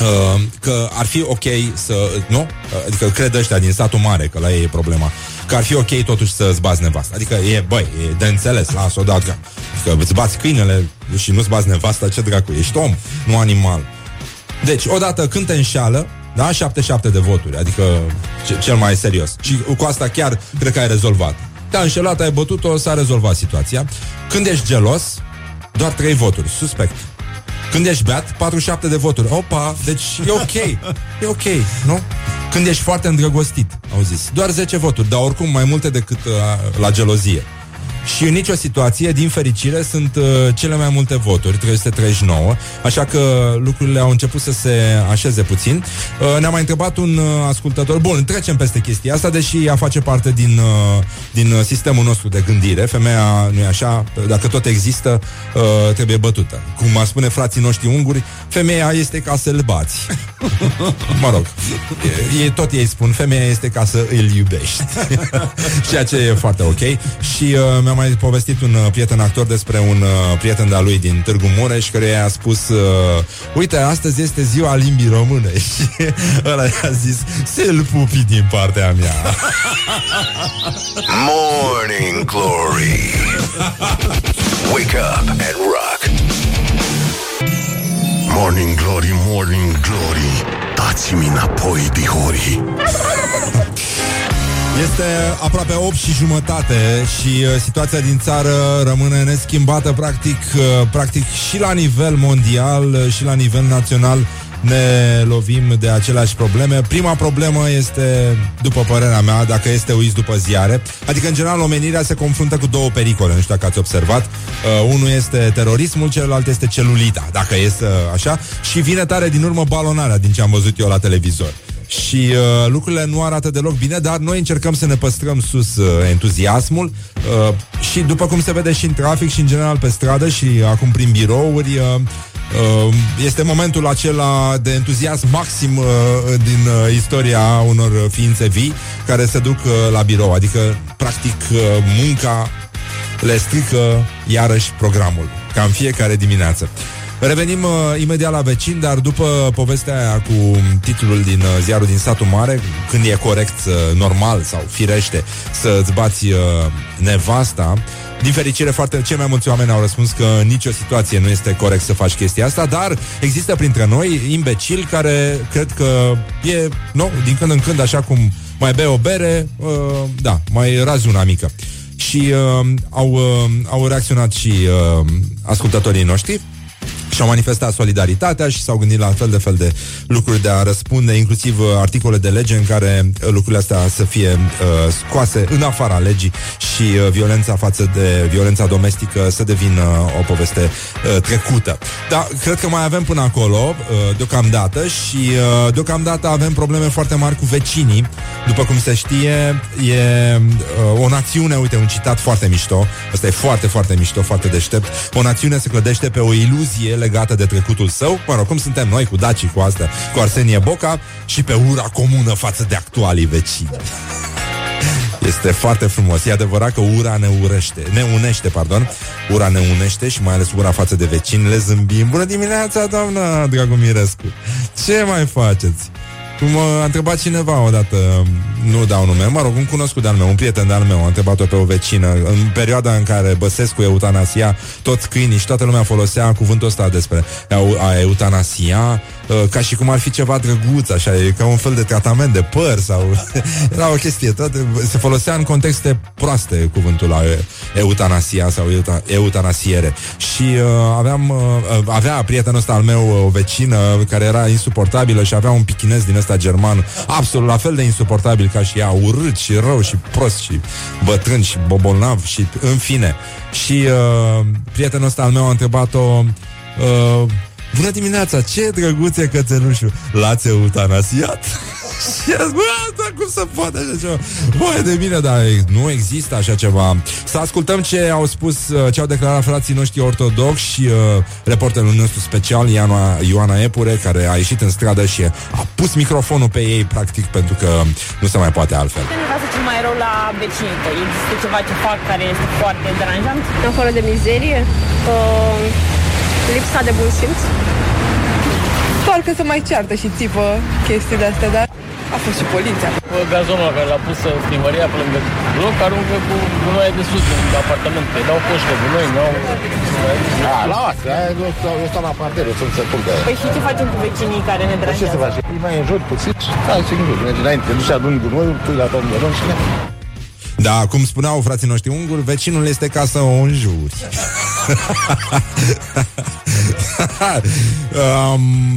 Uh, că ar fi ok să, nu? Uh, Adică cred ăștia din satul mare, că la ei e problema, că ar fi ok totuși să-ți bați nevasta. Adică e, băi, e de înțeles, las-o dată. Că îți bați câinele și nu-ți bați nevasta, ce dracu, ești om, nu animal. Deci, odată când te înșală, da, 77 de voturi, adică ce- cel mai serios. Și cu asta chiar cred că ai rezolvat. Te-a înșelat, ai bătut-o, s-a rezolvat situația. Când ești gelos, doar 3 voturi, suspect. Când ești beat, 47 de voturi. Opa, deci e ok. E ok, nu? Când ești foarte îndrăgostit, au zis. Doar 10 voturi, dar oricum mai multe decât uh, la gelozie. Și în nicio situație, din fericire, sunt uh, cele mai multe voturi, 339, așa că lucrurile au început să se așeze puțin. Uh, ne-a mai întrebat un uh, ascultător, bun, trecem peste chestia asta, deși ea face parte din, uh, din uh, sistemul nostru de gândire. Femeia, nu e așa, dacă tot există, uh, trebuie bătută. Cum a spune frații noștri unguri, femeia este ca să-l bați. mă rog, e, e, tot ei spun, femeia este ca să îl iubești. Ceea ce e foarte ok. Și uh, mi-a mai povestit un uh, prieten actor despre un uh, prieten de-a lui din Târgu Mureș care i-a spus uh, Uite, astăzi este ziua limbii române Și ăla i-a zis Să-l pupi din partea mea Morning Glory. Wake up and rock. Morning Glory, Morning Glory Dați-mi înapoi, dihori Este aproape 8 și jumătate și uh, situația din țară rămâne neschimbată practic, uh, practic și la nivel mondial uh, și la nivel național ne lovim de aceleași probleme. Prima problemă este, după părerea mea, dacă este uiți după ziare, adică în general omenirea se confruntă cu două pericole, nu știu dacă ați observat. Uh, unul este terorismul, celălalt este celulita, dacă este uh, așa, și vine tare din urmă balonarea din ce am văzut eu la televizor. Și uh, lucrurile nu arată deloc bine, dar noi încercăm să ne păstrăm sus uh, entuziasmul uh, și după cum se vede și în trafic și în general pe stradă și acum prin birouri, uh, uh, este momentul acela de entuziasm maxim uh, din uh, istoria unor ființe vii care se duc uh, la birou, adică practic uh, munca le strică iarăși programul, ca în fiecare dimineață. Revenim uh, imediat la vecin, dar după povestea aia cu titlul din uh, ziarul din satul mare, când e corect, uh, normal sau firește să-ți bați uh, nevasta, din fericire, foarte cei mai mulți oameni au răspuns că în nicio situație nu este corect să faci chestia asta, dar există printre noi imbecili care cred că e, nu, din când în când, așa cum mai bei o bere, uh, da, mai razi una mică. Și uh, au, uh, au reacționat și uh, ascultătorii noștri și-au manifestat solidaritatea și s-au gândit la fel de fel de lucruri de a răspunde, inclusiv uh, articole de lege în care uh, lucrurile astea să fie uh, scoase în afara legii și uh, violența față de violența domestică să devină uh, o poveste uh, trecută. Dar cred că mai avem până acolo, uh, deocamdată, și uh, deocamdată avem probleme foarte mari cu vecinii. După cum se știe, e uh, o națiune, uite, un citat foarte mișto, ăsta e foarte, foarte mișto, foarte deștept, o națiune se clădește pe o iluzie legată de trecutul său, mă rog, cum suntem noi cu Daci, cu asta, cu Arsenie Boca și pe ura comună față de actualii vecini. Este foarte frumos. E adevărat că ura ne urește, ne unește, pardon. Ura ne unește și mai ales ura față de vecini. Le zâmbim. Bună dimineața, doamna Dragomirescu. Ce mai faceți? Cum uh, a întrebat cineva odată, nu dau nume, mă rog, un cunoscut de-al meu, un prieten de-al meu, a întrebat-o pe o vecină, în perioada în care Băsescu eutanasia toți câinii și toată lumea folosea cuvântul ăsta despre a, a eutanasia, uh, ca și cum ar fi ceva drăguț, așa, e ca un fel de tratament de păr sau... Era o chestie, toate, se folosea în contexte proaste cuvântul la eutanasia sau euta, eutanasiere. Și uh, aveam, uh, avea prietenul ăsta al meu o vecină care era insuportabilă și avea un pichinez din ăsta german absolut la fel de insuportabil ca și ea, urât și rău și prost și bătrân și bobolnav și în fine. Și uh, prietenul ăsta al meu a întrebat-o uh, Bună dimineața, ce drăguț e cățelușul L-ați eutanasiat? Și a zis, bă, asta cum se poate așa ceva? Voi de bine, dar nu există așa ceva Să ascultăm ce au spus uh, Ce au declarat frații noștri ortodoxi Și uh, reporterul nostru special Ioana, Ioana Epure, care a ieșit în stradă Și a pus microfonul pe ei Practic pentru că nu se mai poate altfel Nu vreau să cel mai rău la vecinii tăi. Există ceva ce fac care este foarte deranjant? afară de mizerie, uh, lipsa de bun simț. Doar că se mai ceartă și țipă chestii de astea, dar a fost și poliția. Gazonul care l-a pus primăria pe lângă bloc aruncă cu gunoaie de sus în apartament. Îi dau poși de gunoi, nu au... Da, lasă, aia eu stau, eu stau la parter, eu sunt să culcă. Păi și ce facem cu vecinii care ne Ce deranjează? să faci? Îi mai înjuri puțin și stai și înjuri. Mergi înainte, te duci aduni gunoiul, pui la tot găron și ne... Da, cum spuneau frații noștri unguri, vecinul este ca să o înjuri. um,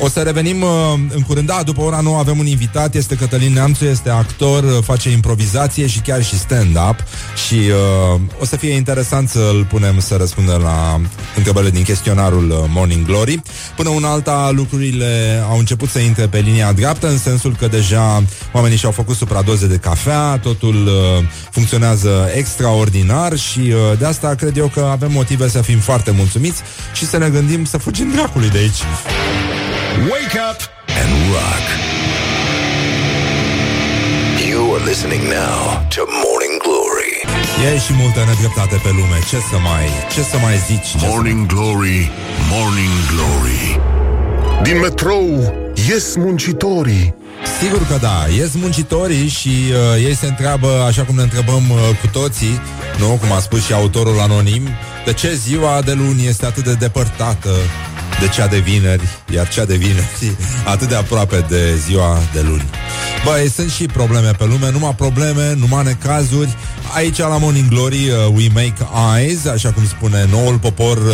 o să revenim uh, în curând. Da, după ora 9 avem un invitat, este Cătălin Neamțu, este actor, uh, face improvizație și chiar și stand-up și uh, o să fie interesant să-l punem să răspundă la întrebările din chestionarul uh, Morning Glory. Până una alta, lucrurile au început să intre pe linia dreaptă, în sensul că deja oamenii și-au făcut supradoze de cafea, totul uh, funcționează extraordinar și uh, de asta cred eu că avem motive să fim foarte mulțumiți și să ne gândim să fugim dracului de aici. Wake up and rock. You are listening now to Morning Glory. E și multă nedreptate pe lume. Ce să mai, ce să mai zici? Ce Morning Glory, Morning Glory Din metrou ies muncitorii Sigur că da, ies muncitorii și uh, ei se întreabă, așa cum ne întrebăm uh, cu toții, nu, cum a spus și autorul anonim, de ce ziua de luni este atât de depărtată de cea de vineri, iar cea de vineri atât de aproape de ziua de luni. Băi, sunt și probleme pe lume, numai probleme, numai necazuri. Aici la Morning Glory uh, we make eyes, așa cum spune noul popor uh,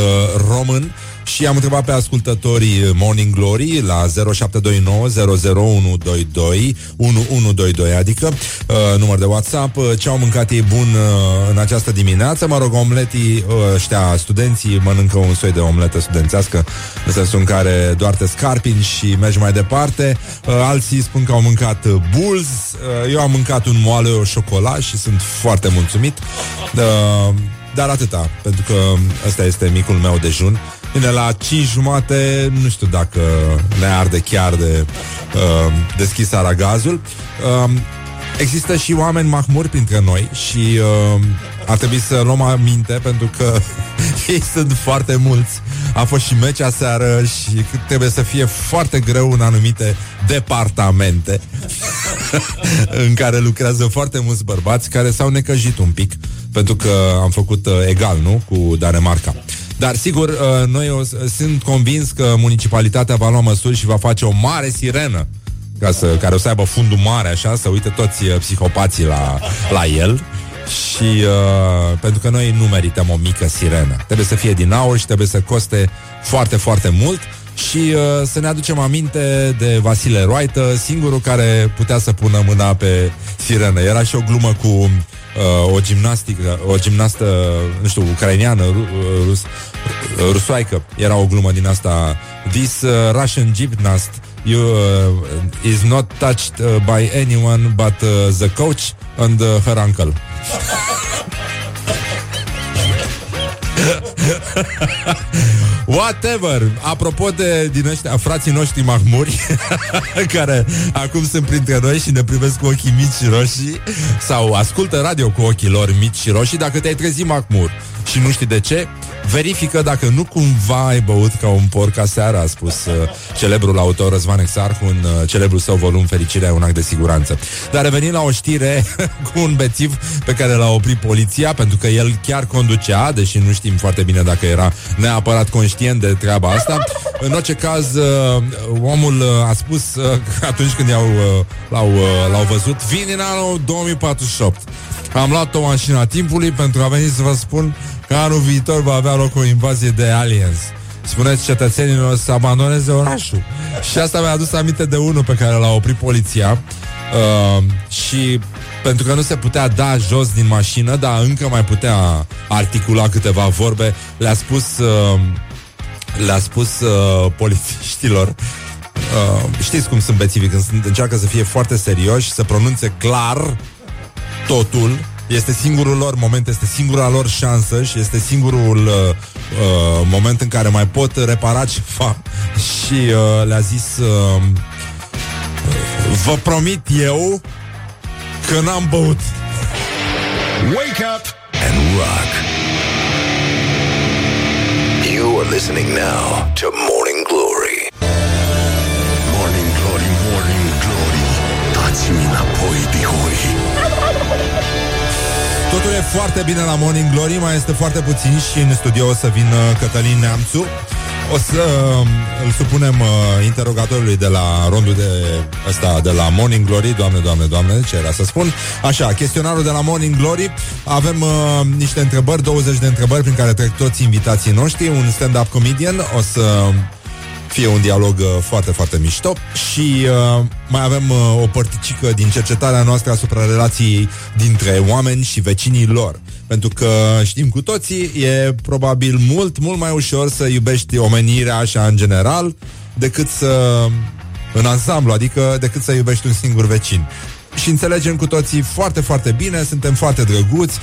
român. Și am întrebat pe ascultătorii Morning Glory la 0729 00122 1122, adică uh, număr de WhatsApp, uh, ce au mâncat ei bun uh, în această dimineață. Mă rog, omletii uh, ăștia, studenții, mănâncă un soi de omletă studențească, în sensul în care doar te scarpini și mergi mai departe. Uh, alții spun că au mâncat uh, bulls, uh, eu am mâncat un moale o șocolat și sunt foarte mulțumit. Uh, dar atâta, pentru că ăsta este micul meu dejun. Bine, la 5 jumate, nu știu dacă ne arde chiar de uh, deschis aragazul. Uh, există și oameni mahmuri printre noi și uh, ar trebui să luăm aminte pentru că ei sunt foarte mulți. A fost și meci aseară și trebuie să fie foarte greu în anumite departamente în care lucrează foarte mulți bărbați care s-au necăjit un pic pentru că am făcut uh, egal, nu? Cu Danemarca. Dar sigur, uh, noi o, sunt convins că municipalitatea va lua măsuri și va face o mare sirenă ca să, care o să aibă fundul mare, așa, să uite toți uh, psihopații la, la el și uh, pentru că noi nu merităm o mică sirenă. Trebuie să fie din aur și trebuie să coste foarte, foarte mult și uh, să ne aducem aminte de Vasile Roaită, singurul care putea să pună mâna pe sirenă. Era și o glumă cu uh, o gimnastică, o gimnastă, nu știu, ucraineană, ru, uh, rus, uh, rusoaică. Era o glumă din asta. This uh, Russian gymnast you, uh, is not touched uh, by anyone but uh, the coach and uh, her uncle. Whatever. Apropo de din ăștia, frații noștri mahmuri Care acum sunt printre noi Și ne privesc cu ochii mici și roșii Sau ascultă radio cu ochii lor mici și roșii Dacă te-ai trezit mahmur Și nu știi de ce Verifică dacă nu cumva ai băut ca un porc aseară A spus uh, celebrul autor Răzvan Exarhu În uh, celebrul său volum Fericirea e un act de siguranță. Dar revenim la o știre Cu un bețiv pe care l-a oprit poliția Pentru că el chiar conducea Deși nu știm foarte bine dacă era neapărat conștient de treaba asta. În orice caz uh, Omul uh, a spus uh, că atunci când i-au, uh, l-au, uh, l-au văzut Vin în anul 2048 am luat o mașină a timpului pentru a veni să vă spun că anul viitor va avea loc o invazie de aliens. Spuneți cetățenilor să abandoneze orașul. Și asta mi-a adus aminte de unul pe care l-a oprit poliția uh, și pentru că nu se putea da jos din mașină, dar încă mai putea articula câteva vorbe, le-a spus uh, le-a spus uh, polițiștilor uh, știți cum sunt bețivii când sunt, încearcă să fie foarte serioși, să pronunțe clar totul. Este singurul lor moment, este singura lor șansă și este singurul uh, uh, moment în care mai pot repara ceva. Și uh, le-a zis uh, vă promit eu că n-am băut. Wake up and rock. You are listening now to Morning Glory. Morning Glory, Morning Glory. Dați-mi înapoi, dihoi Totul e foarte bine la Morning Glory Mai este foarte puțin și în studio o să vină Cătălin Neamțu. O să uh, îl supunem uh, interogatorului de la rondul de ăsta, de la Morning Glory, doamne, doamne, doamne, ce era să spun. Așa, chestionarul de la Morning Glory, avem uh, niște întrebări, 20 de întrebări prin care trec toți invitații noștri, un stand-up comedian, o să fie un dialog uh, foarte, foarte mișto și uh, mai avem uh, o părticică din cercetarea noastră asupra relației dintre oameni și vecinii lor. Pentru că știm cu toții, e probabil mult, mult mai ușor să iubești omenirea așa în general decât să în ansamblu, adică decât să iubești un singur vecin și înțelegem cu toții foarte, foarte bine, suntem foarte drăguți.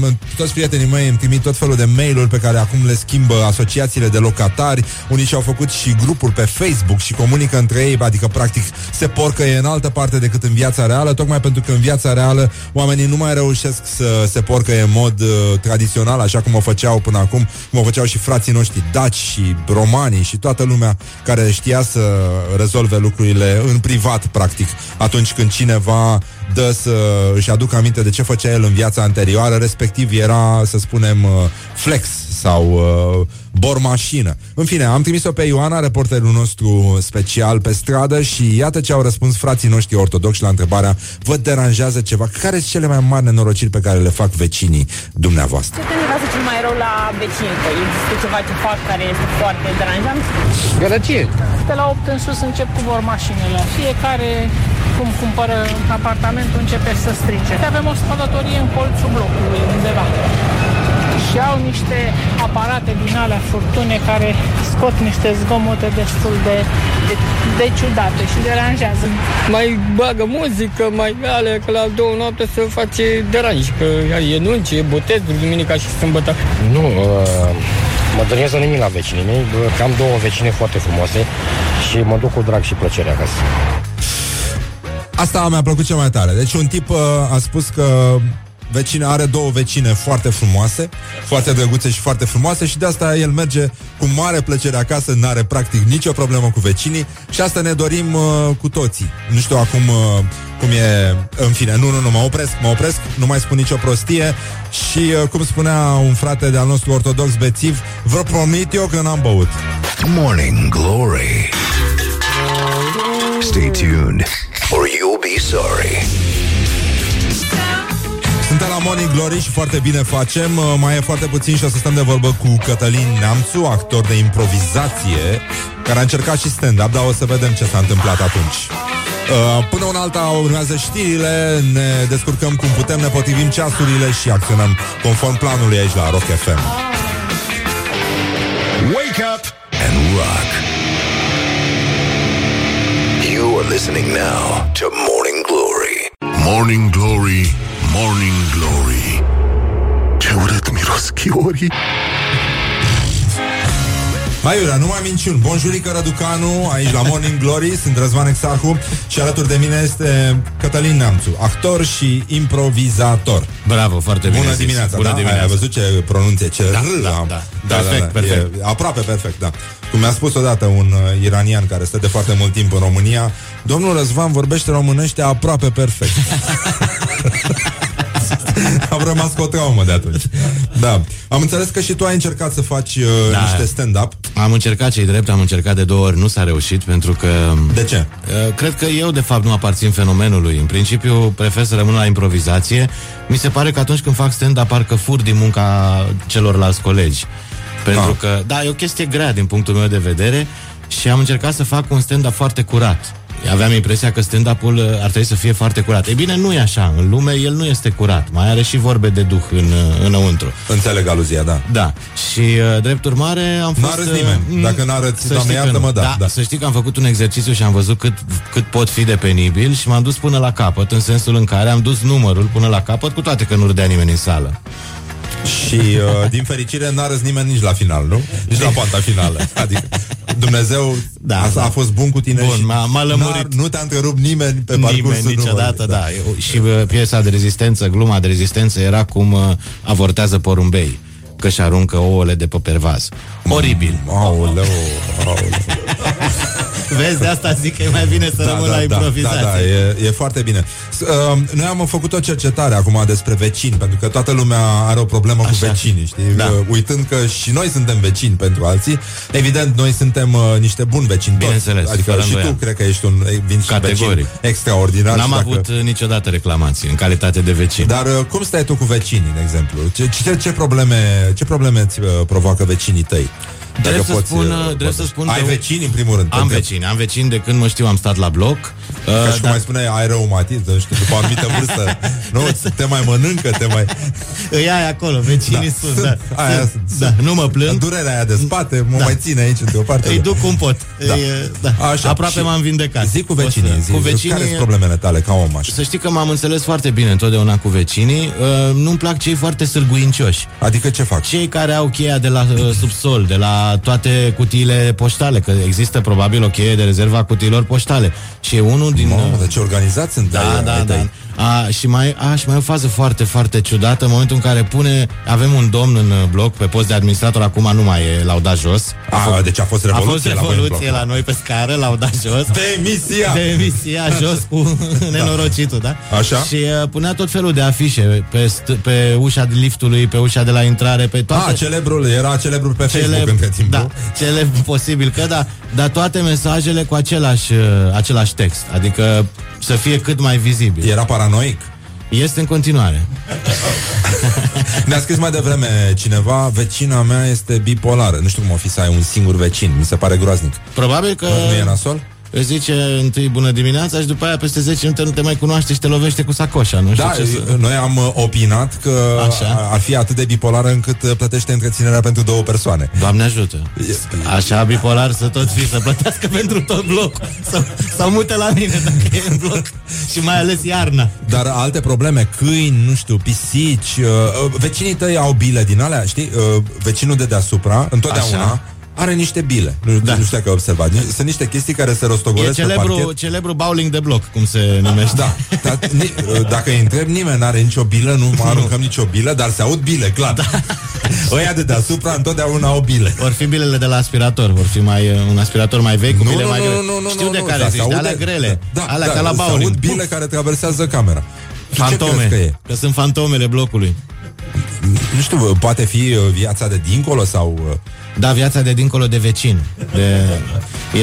Uh, toți prietenii mei îmi trimit tot felul de mail-uri pe care acum le schimbă asociațiile de locatari. Unii și-au făcut și grupuri pe Facebook și comunică între ei, adică practic se porcă e în altă parte decât în viața reală, tocmai pentru că în viața reală oamenii nu mai reușesc să se porcă în mod uh, tradițional, așa cum o făceau până acum, cum o făceau și frații noștri daci și romanii și toată lumea care știa să rezolve lucrurile în privat, practic, atunci când cineva cineva dă să își aducă aminte de ce făcea el în viața anterioară, respectiv era, să spunem, uh, flex sau uh, bormașină. În fine, am trimis-o pe Ioana, reporterul nostru special pe stradă și iată ce au răspuns frații noștri ortodoxi la întrebarea vă deranjează ceva? Care sunt cele mai mari nenorociri pe care le fac vecinii dumneavoastră? Ce te enervează cel mai rău la vecini? Că există ceva ce fac care este foarte deranjant? Gălăgie. De la 8 în sus încep cu vor mașinile. Fiecare cum cumpără apartamentul începe să strice. Avem o spălătorie în colțul blocului undeva și au niște aparate din alea furtune care scot niște zgomote destul de, de, de ciudate și deranjează. Mai bagă muzică, mai ale, că la două noapte se face deranj, că e nunci, e botez, duminica și sâmbătă. Nu, uh, mă deranjează nimic la vecinii mei, că am două vecine foarte frumoase și mă duc cu drag și plăcere acasă. Asta mi-a plăcut cel mai tare. Deci un tip uh, a spus că vecine are două vecine foarte frumoase, foarte drăguțe și foarte frumoase și de asta el merge cu mare plăcere acasă, nu are practic nicio problemă cu vecinii și asta ne dorim uh, cu toții. Nu știu acum uh, cum e, în fine, nu, nu, nu, mă opresc, mă opresc, nu mai spun nicio prostie și uh, cum spunea un frate de-al nostru ortodox bețiv, vă promit eu că n-am băut. Morning Glory. Stay tuned or you'll be sorry. Suntem la Morning Glory și foarte bine facem Uh, Mai e foarte puțin și o să stăm de vorbă cu Cătălin Neamțu, actor de improvizație Care a încercat și stand-up Dar o să vedem ce s-a întâmplat atunci Uh, Până una alta urmează știrile Ne descurcăm cum putem, ne potrivim ceasurile Și acționăm conform planului aici la Rock FM Wake up and rock. You are listening now to Morning Glory. Morning Glory, Morning Glory Ce urât miros chiorii Aiurea, nu mai minciuni Bonjurică Răducanu, aici la Morning Glory Sunt Răzvan Exarhu și alături de mine este Cătălin Neamțu Actor și improvizator Bravo, foarte bine Bună zis. dimineața, Bună da? dimineața. Ai văzut ce pronunție, ce Da, R da, am. da. Perfect, perfect. E, aproape perfect, da. Cum mi-a spus odată un uh, iranian care stă de foarte mult timp în România, domnul Răzvan vorbește românește aproape perfect. Am rămas cu o traumă de atunci. Da. Am înțeles că și tu ai încercat să faci uh, Da. niște stand-up. Am încercat cei drept, am încercat de două ori, nu s-a reușit pentru că... De ce? Uh, Cred că eu, de fapt, nu aparțin fenomenului. În principiu, prefer să rămân la improvizație. Mi se pare că atunci când fac stand-up, parcă fur din munca celorlalți colegi. Pentru Ah. că, da, e o chestie grea din punctul meu de vedere și am încercat să fac un stand-up foarte curat. Aveam impresia că stand-up-ul uh, ar trebui să fie foarte curat. E bine, nu e așa. În lume, el nu este curat. Mai are și vorbe de duh în, uh, înăuntru. Înțeleg aluzia, da. Da. Și uh, drept urmare am fost... N-arăți uh, nimeni. Dacă n-arăți, să Doamne, știi că iartă-mă, nu. da, da, da. Să știi că am făcut un exercițiu și am văzut cât, cât pot fi de penibil și m-am dus până la capăt, în sensul în care am dus numărul până la capăt, cu toate că nu râdea nimeni în sală. Și uh, din fericire n-a râs nimeni nici la final, nu? Nici la poanta finală. Adică Dumnezeu Da, a, da. a fost bun cu tine Bun, și m-a- m-a lămurit. n-a- nu te-a întrerupt nimeni pe parcursul Nimeni niciodată, numărului. da. Eu- Și uh, piesa de rezistență, gluma de rezistență era cum uh, avortează porumbei că și aruncă ouăle de pe pervaz. Oribil. Aoleu, aoleu. Vezi, de asta zic că e mai bine să rămân la improvizație. Da, da, e, e foarte bine. S- Uh, noi am făcut o cercetare acum despre vecini, pentru că toată lumea are o problemă Așa. cu vecinii, știi? Da. Uh, uitând că și noi suntem vecini pentru alții. Evident, noi suntem uh, niște buni vecini. toți. Bineînțeles, Adică fără și îndoială. tu cred că ești un eh, vin și Categoric. vecin extraordinar. N-am și dacă- avut uh, niciodată reclamații în calitate de vecin. Dar uh, cum stai tu cu vecinii, de exemplu? Ce, ce, ce probleme, ce probleme îți uh, provoacă vecinii tăi? Dacă Drept să poți, spun, uh, uh, drept să spun Ai că- vecini, în primul rând. Am pentru că- vecini, am vecini de când mă știu am stat la bloc. Ca Uh, și cum mai spuneai, ai reumatism, nu știu, după o anumită vârstă, nu, te mai mănâncă, te mai... Îi ai acolo, vecinii Da, sunt, sunt, da, aia sunt, sunt, da, nu mă plâng. Durerea aia de spate mă Da. mai ține aici, într-o parte. Îi duc cum pot. Da. Îi, da. Așa, Aproape și m-am vindecat. Zi cu vecinii, O să- zi, cu vecinii care sunt problemele tale ca om așa? Să știi că m-am înțeles foarte bine întotdeauna cu vecinii. Uh, nu-mi plac cei foarte sârguincioși. Adică ce fac? Cei care au cheia de la uh, subsol, de la toate cutiile poștale, că există probabil o cheie de rezervă a cutiilor poștale. Și e unul din... Mamă, uh, deci organizați sunt da, ai- da, ai da. Tăi. A, și mai, a, și mai e o fază foarte, foarte ciudată în momentul în care pune, avem un domn în uh, bloc pe post de administrator, acum nu mai e, l-au dat jos. A, deci a fost A fost revoluție la voi în revoluție bloc. la noi pe scară, l-au dat jos. Demisia! Demisia jos cu nenorocitul, da? Așa. Și uh, punea tot felul de afișe pe, st- pe ușa de liftului, pe ușa de la intrare, pe toate... Ah, celebrul, era celebrul pe Facebook între timp, da, nu? celebru posibil că da, dar toate mesajele cu același, uh, același text, adică să fie cât mai vizibil. Era paranoic? Este în continuare. Ne-a scris mai devreme cineva, vecina mea este bipolară. Nu știu cum o fi să ai un singur vecin, mi se pare groaznic. Probabil că Nu e nasol? Îți zice întâi bună dimineața și după aia peste 10 minute nu te mai cunoaște și te lovește cu sacoșa. Nu știu Da, ce să... noi am uh, opinat că Așa. ar fi atât de bipolară încât uh, plătește întreținerea pentru două persoane. Doamne ajută. Așa bipolar să tot fie, să plătească pentru tot blocul. Sau, sau mute la mine dacă e în bloc. Și mai ales iarna. Dar alte probleme, câini, nu știu, pisici, uh, uh, vecinii tăi au bile din alea, știi? Uh, vecinul de deasupra, întotdeauna, Așa. Are niște bile. Nu, da. nu știu dacă ai observat. Sunt niște chestii care se E rostogolesc pe celebru, parchet. celebru bowling de bloc, cum se numește. Da, dar, ni, uh, dacă îi întreb, nimeni n-are nicio bilă, nu mă aruncăm nicio bilă, dar se aud bile, clar. Da. Ăia de deasupra întotdeauna au bile. Vor fi bilele de la aspirator, vor fi mai uh, un aspirator mai vechi cu Nu, bile nu, mai nu, grele. nu, nu, Știu nu, de nu, care da, zici, se de aude- alea grele. Da, alea da, ca la se bowling. aud bile care traversează camera. Și ce Fantome, crezi că e? că sunt fantomele blocului. Nu știu, poate fi uh, viața de dincolo sau... uh, Da, viața de dincolo de vecin. De,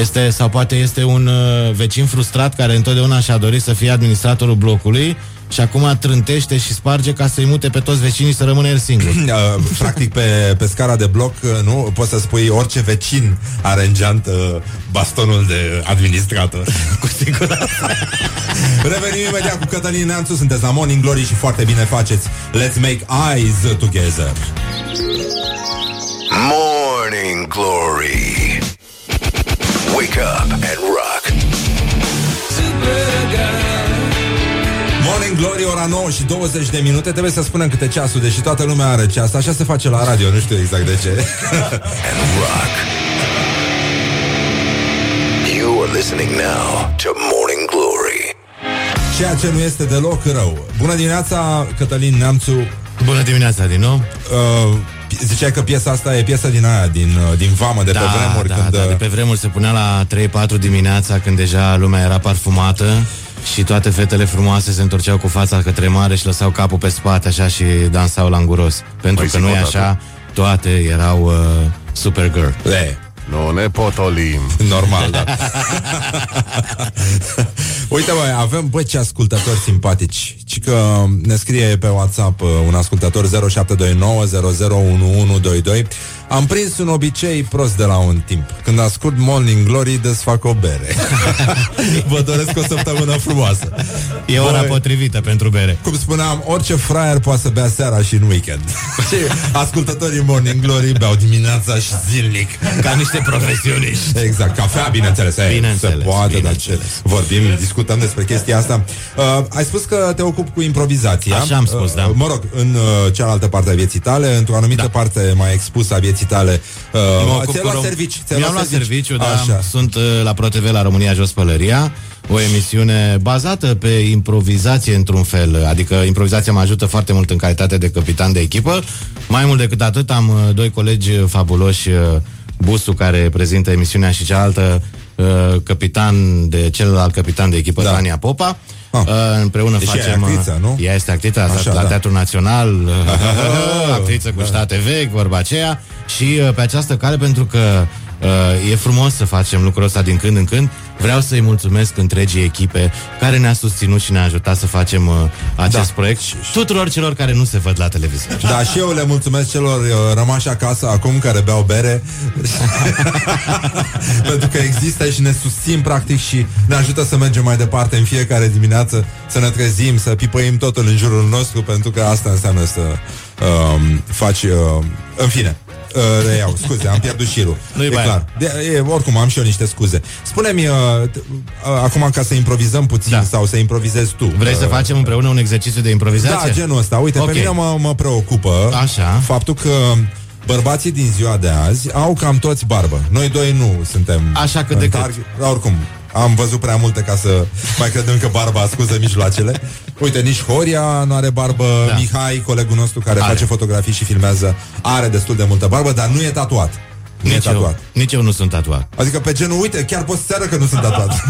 este, sau poate este un uh, vecin frustrat care întotdeauna și-a dorit să fie administratorul blocului și acum trântește și sparge ca să-i mute pe toți vecinii să rămână el singur. Uh, practic pe, pe scara de bloc uh, nu poți să spui orice vecin are în geantă bastonul de administrator. Cu siguranță. Revenim imediat cu Cătălin Neamțu Sunteți la Morning Glory și foarte bine faceți Let's make eyes together Morning Glory. Wake up and rock. Morning Glory, ora 9 și 20 de minute Trebuie să spunem câte ceasul, deși toată lumea are ceas Așa se face la radio, nu știu exact de ce And rock. You are listening now to Morning Glory. Ceea ce nu este deloc rău Bună dimineața, Cătălin Neamțu Bună dimineața din nou. uh, Ziceai că piesa asta e piesa din aia Din, uh, din vamă, de da, pe vremuri da, când, da, de uh, pe vremuri se punea la 3-4 dimineața când deja lumea era parfumată și toate fetele frumoase se întorceau cu fața către mare și lăsau capul pe spate așa și dansau la înguros. Pentru Păi, că nu e sigur, așa, toate erau uh, Supergirl. e, Nu ne potolim. Normal, da Uite, băi, avem, băi, ce ascultători simpatici. Ci că ne scrie pe WhatsApp uh, un ascultător 0729001122 Am prins un obicei prost de la un timp. Când ascult Morning Glory, desfac o bere. Vă doresc o săptămână frumoasă. E ora Băi, potrivită pentru bere. Cum spuneam, orice fraier poate să bea seara și în weekend. Și ascultătorii Morning Glory beau dimineața și zilnic Ca niște profesioniști. Exact, cafea, bineînțeles, e, Bineînțeles, se poate, dar bineînțeles. ce vorbim, discutăm despre chestia asta. Uh, ai spus că te ocupi cu improvizația. Așa am spus, uh, da. Mă rog, în uh, cealaltă parte a vieții tale, într-o anumită Da. parte mai expusă a vieții tale, uh, Mă ocup ți-ai cu luat rom- servici. ți-ai Mi-am luat serviciu, da. Așa. Sunt uh, la ProTV la România Jos Pălăria, o emisiune bazată pe improvizație într-un fel, adică improvizația mă ajută foarte mult în calitate de capitan de echipă. Mai mult decât atât, am uh, doi colegi fabuloși, uh, Busu, care prezintă emisiunea și cealaltă, uh, capitan de celălalt capitan de echipă, da. Tania Popa. Ah. Uh, împreună Deci ea e facem... actriță, nu? Ea este actriță, a stat Așa, la da. Teatrul Național, uh, Ah, actriță cu da. state vechi, vorba aceea. Și uh, pe această cale, pentru că uh, e frumos să facem lucrul ăsta din când în când, vreau să-i mulțumesc întregii echipe care ne-a susținut și ne-a ajutat să facem uh, acest Da. proiect. Tuturor celor care nu se văd la televizor. Da, și eu le mulțumesc celor uh, rămași acasă acum care beau bere Pentru că există și ne susțin practic și ne ajută să mergem mai departe în fiecare dimineață Să ne trezim, să pipăim totul în jurul nostru Pentru că asta înseamnă să um, faci... Uh, în fine, Uh, reiau, scuze, am pierdut șirul Nu-i E baia. clar de, e, Oricum, am și eu niște scuze Spune-mi, uh, t- uh, acum ca să improvizăm puțin Da. Sau să improvizezi tu Vrei să uh, facem împreună un exercițiu de improvizație? da, genul ăsta. Uite, Ok. pe mine mă, mă preocupă Așa. faptul că bărbații din ziua de azi au cam toți barbă. Noi doi nu suntem Așa cât în de cât. targ- Dar oricum, am văzut prea multe ca să mai credem că barba ascuză mijloacele. Uite, nici Horia nu are barbă, Da. Mihai, colegul nostru care Are. face fotografii și filmează, are destul de multă barbă, dar nu e tatuat. Nu e Nici tatuat. eu, nici eu nu sunt tatuat. Adică pe genul, uite, chiar poți să că nu sunt tatuat.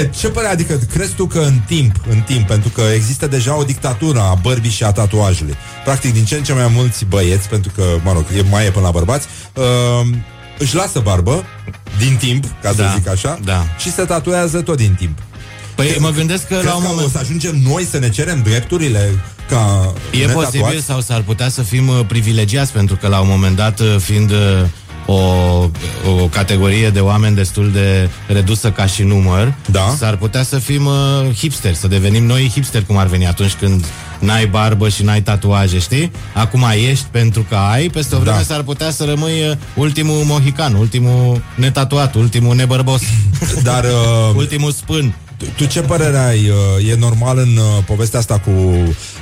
e, ce părere, adică crezi tu că în timp, în timp, pentru că există deja o dictatură a bărbii și a tatuajului. Practic, din ce în ce mai mulți băieți, pentru că, mă rog, e mai e până la bărbați, uh, își lasă barbă din timp, ca să Da, zic așa, da. și se tatuează tot din timp. Păi mă gândesc că Crezi la un că moment... o să ajungem noi să ne cerem drepturile ca E netatuați? posibil sau s-ar putea să fim uh, privilegiați pentru că la un moment dat uh, fiind uh, o, o categorie de oameni destul de redusă ca și număr, Da. s-ar putea să fim uh, hipsteri, să devenim noi hipsteri cum ar veni atunci când n-ai barbă și n-ai tatuaje, știi? Acum ești pentru că ai, peste o vreme Da. s-ar putea să rămâi uh, ultimul mohican, ultimul netatuat, ultimul nebărbos, Dar uh, ultimul spân. Tu, tu ce părere ai? Uh, E normal în uh, povestea asta cu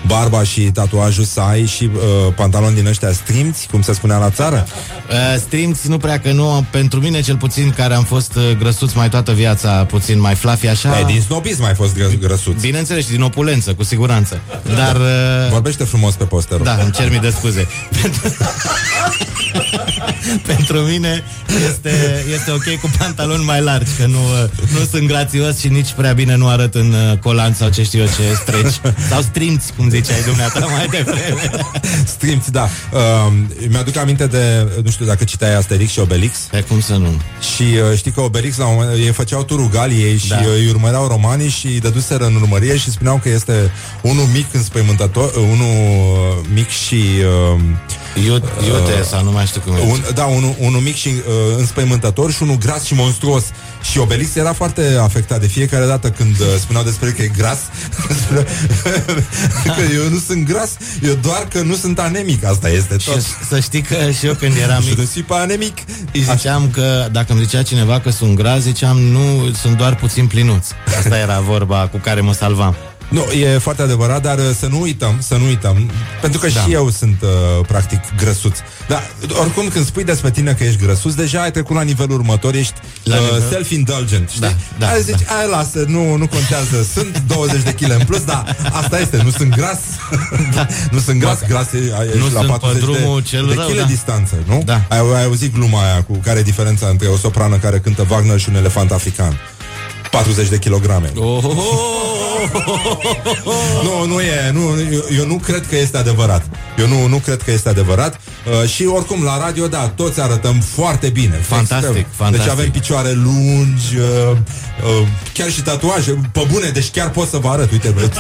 barba și tatuajul să ai și uh, pantaloni din ăștia strimți, cum se spunea la țară? Uh, strimți nu prea că nu, pentru mine cel puțin care am fost uh, grăsuț mai toată viața, puțin mai fluffy așa. E, din snobism ai fost gră- grăsuț. Bineînțeles, și din opulență, cu siguranță. Dar... Uh, Vorbește frumos pe poster. da, îmi cer mii de scuze. Pentru- Pentru mine este, este ok cu pantaloni mai largi, că nu, uh, nu sunt grațios și nici prea bine nu arăt în uh, colanț sau ce știu eu ce streci. Sau strimți, cum ziceai dumneata mai devreme. Strimți, da. Uh, mi-aduc aminte de, nu știu dacă citai Asterix și Obelix. Pe cum să nu? Și uh, știi că Obelix la un moment ei făceau turul Galiei și Da. uh, îi urmăreau romanii și îi dăduseră în urmărie și spuneau că este unul mic înspăimântător, uh, unul uh, mic și... Uh, Iute, iute sau nu mai știu cum e. un, da, unul, unul mic și uh, înspăimântător și unul gras și monstruos. Și Obelix era foarte afectat de fiecare dată când uh, spuneau despre el că e gras. spunea că eu nu sunt gras, eu doar că nu sunt anemic. Asta este Și tot. să știi că și eu când eram Și mic nu sunt pe anemic. Îi ziceam că dacă îmi zicea cineva că sunt gras, ziceam nu, sunt doar puțin plinuț. Asta era vorba cu care mă salvam. Nu, e foarte adevărat, dar uh, să nu uităm, să nu uităm, pentru că Da. și eu sunt uh, practic grăsuț. Dar oricum când spui despre tine că ești grăsuț, deja ai trecut la nivelul următor, ești La uh, nivel- self-indulgent, știi? Da, da, Hai zici, da. ai lasă, nu, nu contează, sunt 20 de kg în plus, dar asta este, nu sunt gras, da. nu sunt gras, Mă, gras e, e nu la sunt pe 40 drumul de, cel de rău, kg da. distanță, nu? Da. Ai, ai auzit gluma aia cu care e diferența între o soprană care cântă Wagner și un elefant african? 40 de kilograme. Oh, oh, Nu, nu e, nu, eu, eu nu cred că este adevărat. Eu nu, nu cred că este adevărat. Uh, și oricum, la radio, da, toți arătăm foarte bine. Fantastic, Extrem. fantastic. Deci avem picioare lungi, uh, uh, chiar și tatuaje, pe bune, deci chiar pot să vă arăt, uite, bă.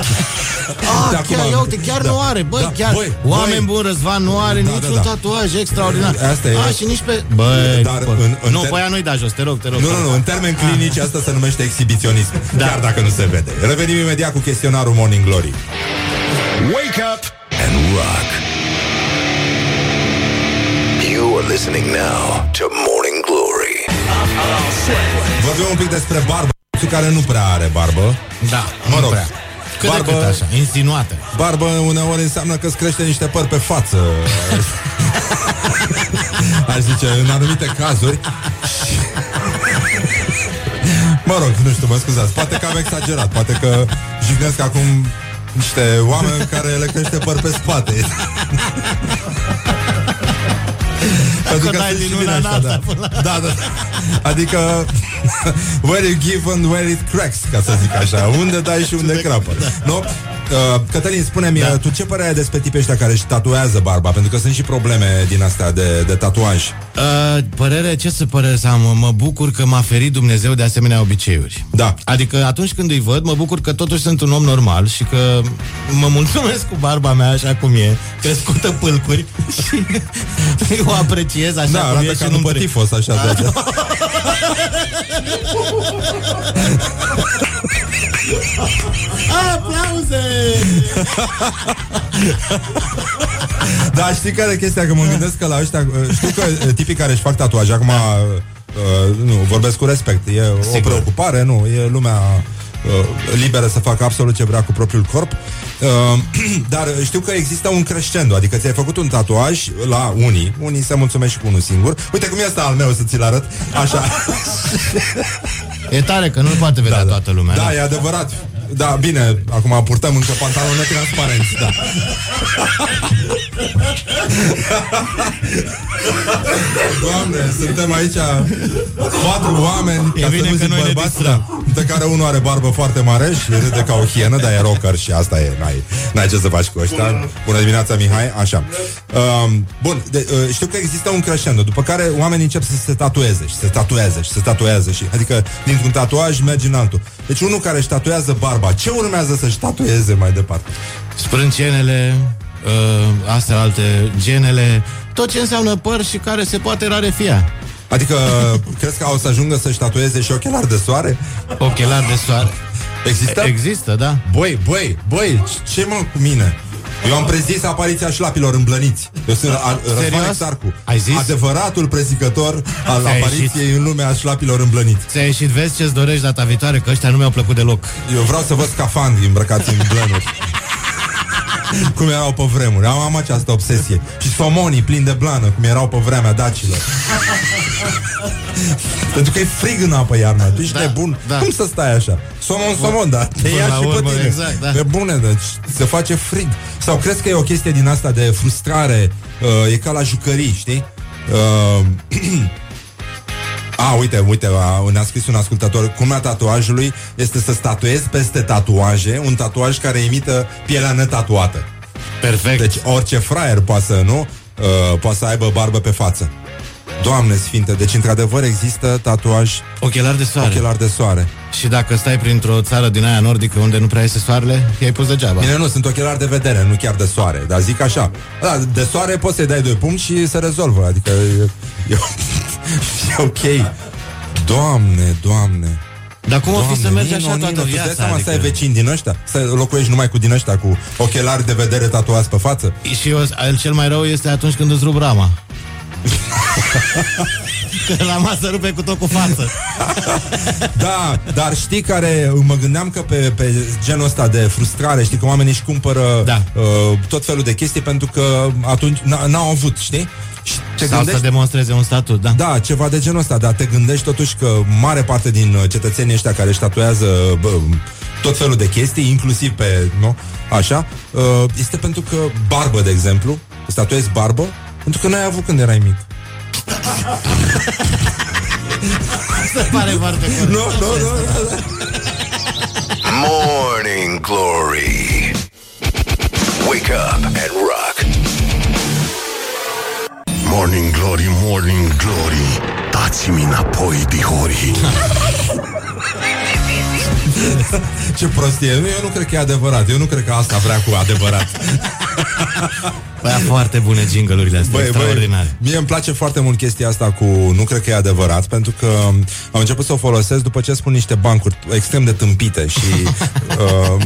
Ah, De chiar, acum- ia uite, chiar da. nu are, băi, Da, chiar, băi, oameni băi. buni, Răzvan nu are Da, niciun da, da. tatuaj extraordinar. Asta e. A, și nici pe... Băi, Dar bă. în- în nu, ter- pe aia nu-i da jos, te rog, te rog. Nu, nu, nu, în termeni clinici asta se numește exhibiționism. Da. Chiar dacă nu se vede. Revenim imediat cu chestionarul Morning Glory. Wake up and rock. You are listening now to Morning Glory. Vorbim un pic despre barbă, care nu prea are barbă. Da, Mă nu rog. prea. Cât Barbă- de cât așa, insinuate. Barbă uneori înseamnă că îți crește niște păr pe față Aș zice, în anumite cazuri Mă rog, nu știu, mă scuzați Poate că am exagerat Poate că jignesc acum niște oameni care le crește păr pe spate Pentru că dai sunt din și una bine în așa, alta da. da, da. Adică Where you give and where it cracks Ca să zic așa Unde dai și unde crapă Nu? Uh, Cătălin, spune-mi da. Tu ce părere ai despre tipii ăștia care își tatuează barba? Pentru că sunt și probleme din astea de, de tatuaj Uh, părere, ce să părere să am? Mă bucur că m-a ferit Dumnezeu de asemenea obiceiuri. Da. Adică atunci când îi văd, mă bucur că totuși sunt un om normal și că mă mulțumesc cu barba mea așa cum e, crescută pâlcuri și o apreciez așa Da, cum arată e ca și după nu tifos așa de Aplauze! Da, știi care e chestia? Că mă gândesc că la ăștia Știu că uh, tipii care își fac tatuaje Acum, uh, uh, nu, vorbesc cu respect E o Sigur. preocupare, nu E lumea uh, liberă să facă absolut ce vrea cu propriul corp uh, Dar știu că există un crescendo Adică ți-ai făcut un tatuaj la unii Unii se mulțumesc și cu unul singur Uite cum este al meu să ți-l arăt Așa E tare că nu-l poate vedea da, toată lumea. Da, nu? e adevărat Da, bine, acum purtăm încă pantaloni netransparenți Da. Doamne, suntem aici Patru oameni E Ca bine să nu că zic noi ne bărbați distrăm. da, De care unul are barbă foarte mare Și râde ca o hienă, dar e rocker Și asta e, n-ai, n-ai ce să faci cu ăștia. Bună dimineața, Mihai, așa. Um, Bun, de, uh, știu că există un crescendo După care oamenii încep să se tatueze Și se tatueze și se tatuează și, Adică dintr-un tatuaj mergi în altul Deci unul care își tatuează barba Ce urmează să-și tatueze mai departe? Sprâncenele, uh, astea alte, genele, tot ce înseamnă păr și care se poate rarefia. Adică crezi că o să ajungă să-și tatueze și ochelari de soare? Ochelari de soare. Există? Există, da. Băi, băi, băi, ce mă cu mine? Eu am prezis apariția șlapilor îmblăniți. Eu sunt a, Răzvan Serios? Exarcu. Ai zis? Adevăratul prezicător al Ți-a apariției în lumea șlapilor îmblăniți. Ți-a ieșit, vezi ce-ți dorești data viitoare, că ăștia nu mi-au plăcut deloc. Eu vreau să văd scafandri îmbrăcați în blănuri. Cum erau pe vremuri. Am, am această obsesie. Și somonii plini de blană, cum erau pe vremea dacilor. Pentru că e frig în apă iarna. Tu ești Da, nebun. da. Cum să stai așa? Somon, somon, da. Te Până ia la și pe urmă, tine. exact, da. Pe bune, deci se face frig. Sau crezi că e o chestie din asta de frustrare? Uh, e ca la jucării, știi? Uh, A, uite, uite, a, ne-a scris un ascultător Culmea tatuajului este să statuezi peste tatuaje Un tatuaj care imită pielea netatuată Perfect. Deci orice fraier poate să, nu? Uh, poate să aibă barbă pe față Doamne sfinte, deci într-adevăr există tatuaj Ochelari de soare. Ochelari de soare Și dacă stai printr-o țară din aia nordică unde nu prea este soarele, i-ai pus degeaba. Bine, nu, sunt ochelari de vedere, nu chiar de soare Dar zic așa da, De soare poți să-i dai doi pumni și se rezolvă Adică e, e, e ok Doamne, doamne Dar cum o fi să mergi Nino, așa Nino, toată tu-ți dai viața? seama să ai Adică... vecini din ăștia? Să locuiești numai cu din ăștia Cu ochelari de vedere tatuați pe față? Și eu, el cel mai rău este atunci când îți rup rama. Că la masă rupe cu tot cu față. Da, dar știi care Mă gândeam că pe, pe genul ăsta de frustrare Știi că oamenii își cumpără Da. uh, Tot felul de chestii Pentru că atunci n- n-au avut, știi? Și te Sau gândești să demonstreze un statut, da. Da, ceva de genul ăsta, dar te gândești totuși că mare parte din uh, cetățenii ăștia care își tatuează bă, tot felul de chestii, inclusiv pe, nu, așa, uh, este pentru că barbă, de exemplu, îți tatuezi barbă, pentru că n-ai avut când erai mic. Se pare foarte corect. Nu, nu, nu, nu. Morning Glory. Wake up and rock. Morning Glory, Morning Glory Dați-mi înapoi, dihori Ce prostie, eu nu cred că e adevărat, eu nu cred că asta vrea cu adevărat. Băia foarte bune jingle-urile astea, Băi, extraordinare. băi, mie îmi place foarte mult chestia asta cu nu cred că e adevărat, pentru că am început să o folosesc după ce spun niște bancuri extrem de tâmpite și uh,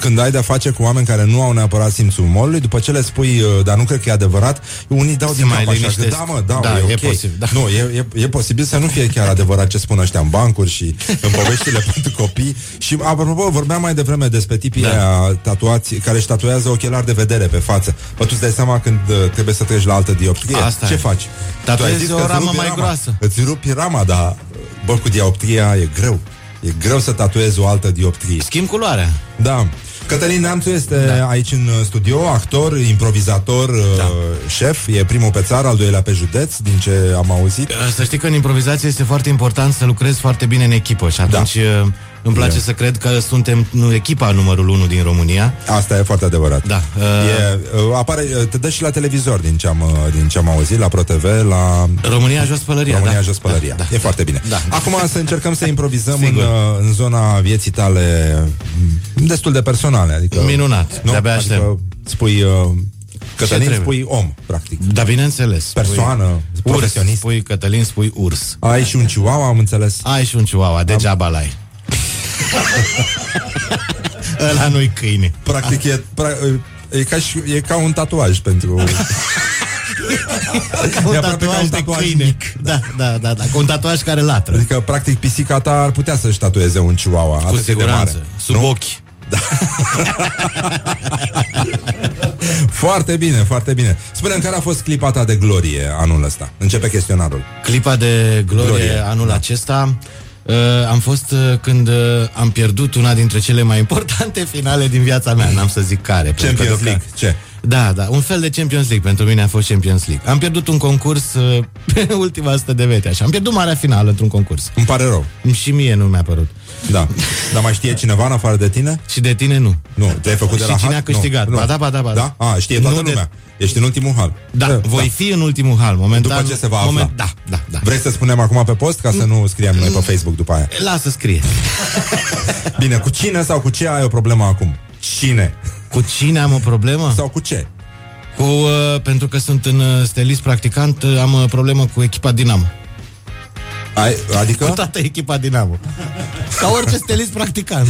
când ai de-a face cu oameni care nu au neapărat simțul umorului, după ce le spui, uh, dar nu cred că e adevărat, unii dau Se din mai cap așa, că liniștesc. da, mă, da, Da, e, e ok. posibil, da. Nu, e, e, e posibil să nu fie chiar adevărat ce spun ăștia în bancuri și în poveștile pentru copii. Și, apropo, vorbeam mai devreme despre tipii Da. da. tatuați, care își tatuează ochelari de vedere pe față. Bă, tu îți dai seama când uh, trebuie să treci la altă dioptrie? Asta ce e. faci? Tatuezi Tu ai zis o că îți ramă rupi mai rama. groasă. Îți rupi rama, dar bă, cu dioptria e greu. E greu să tatuezi o altă dioptrie. Schimb culoarea. Da. Cătălin Neamțu este da. aici în studio, actor, improvizator, da. șef, e primul pe țară, al doilea pe județ, din ce am auzit. Să știi că în improvizație este foarte important să lucrezi foarte bine în echipă și atunci da. Îmi place E. să cred că suntem nu, echipa numărul 1 din România. Asta e foarte adevărat. Da. E, uh, apare, uh, te dă și la televizor din ce am, uh, din ce am auzit, la ProTV, la... România jos pălăria, România da. jos pălăria. Da, E foarte bine. Da. Acum să încercăm să improvizăm în, Sigur. uh, în zona vieții tale m, destul de personale. Adică, Minunat. Nu? De-abia Adică aștept. spui... Uh, Cătălin, trebuie? spui om, practic. Da, bineînțeles. Persoană, urs, profesionist. spui Cătălin, spui urs. Ai și un chihuahua, am înțeles. Ai și un chihuahua, degeaba l-ai. Ăla nu-i câine. Practic e, pra, e, ca și, e ca un tatuaj pentru... Ca un E aproape ca tatuaj un de tatuaj câine. mic. Da, da, da, da. Cu un tatuaj care latră. Adică, practic, pisica ta ar putea să-și tatueze un chihuahua. Cu atât de siguranță. mare. Sub Nu? ochi. Foarte bine, foarte bine. Spune-mi care a fost clipa ta de glorie anul ăsta. Începe chestionarul. Clipa de glorie, Glorie, anul da. acesta uh, am fost uh, când uh, am pierdut una dintre cele mai importante finale din viața mea. N-am să zic care. pentru că Champions deocamdată- League. Ce? Da, da, un fel de Champions League. Pentru mine a fost Champions League. Am pierdut un concurs uh, pe ultima sută de vete, așa. Am pierdut marea finală într-un concurs. Îmi pare rău. Și mie nu mi-a părut. Da. Dar mai știe cineva în afară de tine? Și de tine nu. Nu, te-ai făcut de Și la cine hat? a câștigat? Nu, Ba da, ba da, ba da. da? A, știe toată Nu de- lumea. Ești în ultimul hal. Da, voi fi în ultimul hal, momentan. După ce se va afla. Moment, da, da, da. Vrei să spunem acum pe post ca să nu scriem noi pe Facebook după aia? Lasă scrie. Bine, cu cine sau cu ce ai o problemă acum? Cine? Cu cine am o problemă? Sau cu ce? Cu, uh, pentru că sunt în uh, stelist practicant, uh, am uh, problemă cu echipa Dinamo. Ai, adică? Cu toată echipa Dinamo. Ca orice stelist practicant.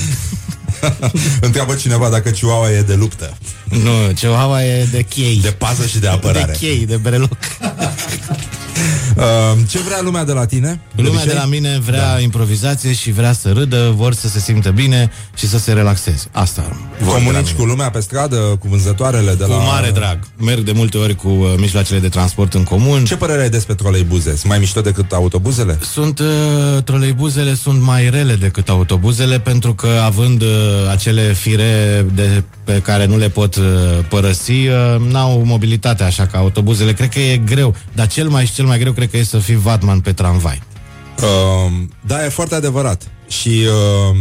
Întreabă cineva dacă Chihuahua e de luptă. Nu, Chihuahua e de chei. De pază și de apărare. De chei, de breloc. Uh, ce vrea lumea de la tine? Lumea obicei? de la mine vrea da. improvizație și vrea să râdă, vor să se simtă bine și să se relaxeze. Asta vor de la Comunici mine. cu lumea pe stradă, cu vânzătoarele de Cu la... mare drag. Merg de multe ori cu uh, mijloacele de transport în comun. Ce părere ai despre troleibuze? Sunt mai mișto decât autobuzele? Sunt uh, troleibuzele sunt mai rele decât autobuzele pentru că având uh, acele fire de, pe care nu le pot uh, părăsi, uh, n-au mobilitate așa ca autobuzele. Cred că e greu, dar cel mai și cel mai greu cred că e să fii vatman pe tramvai. Uh, da, e foarte adevărat. Și uh,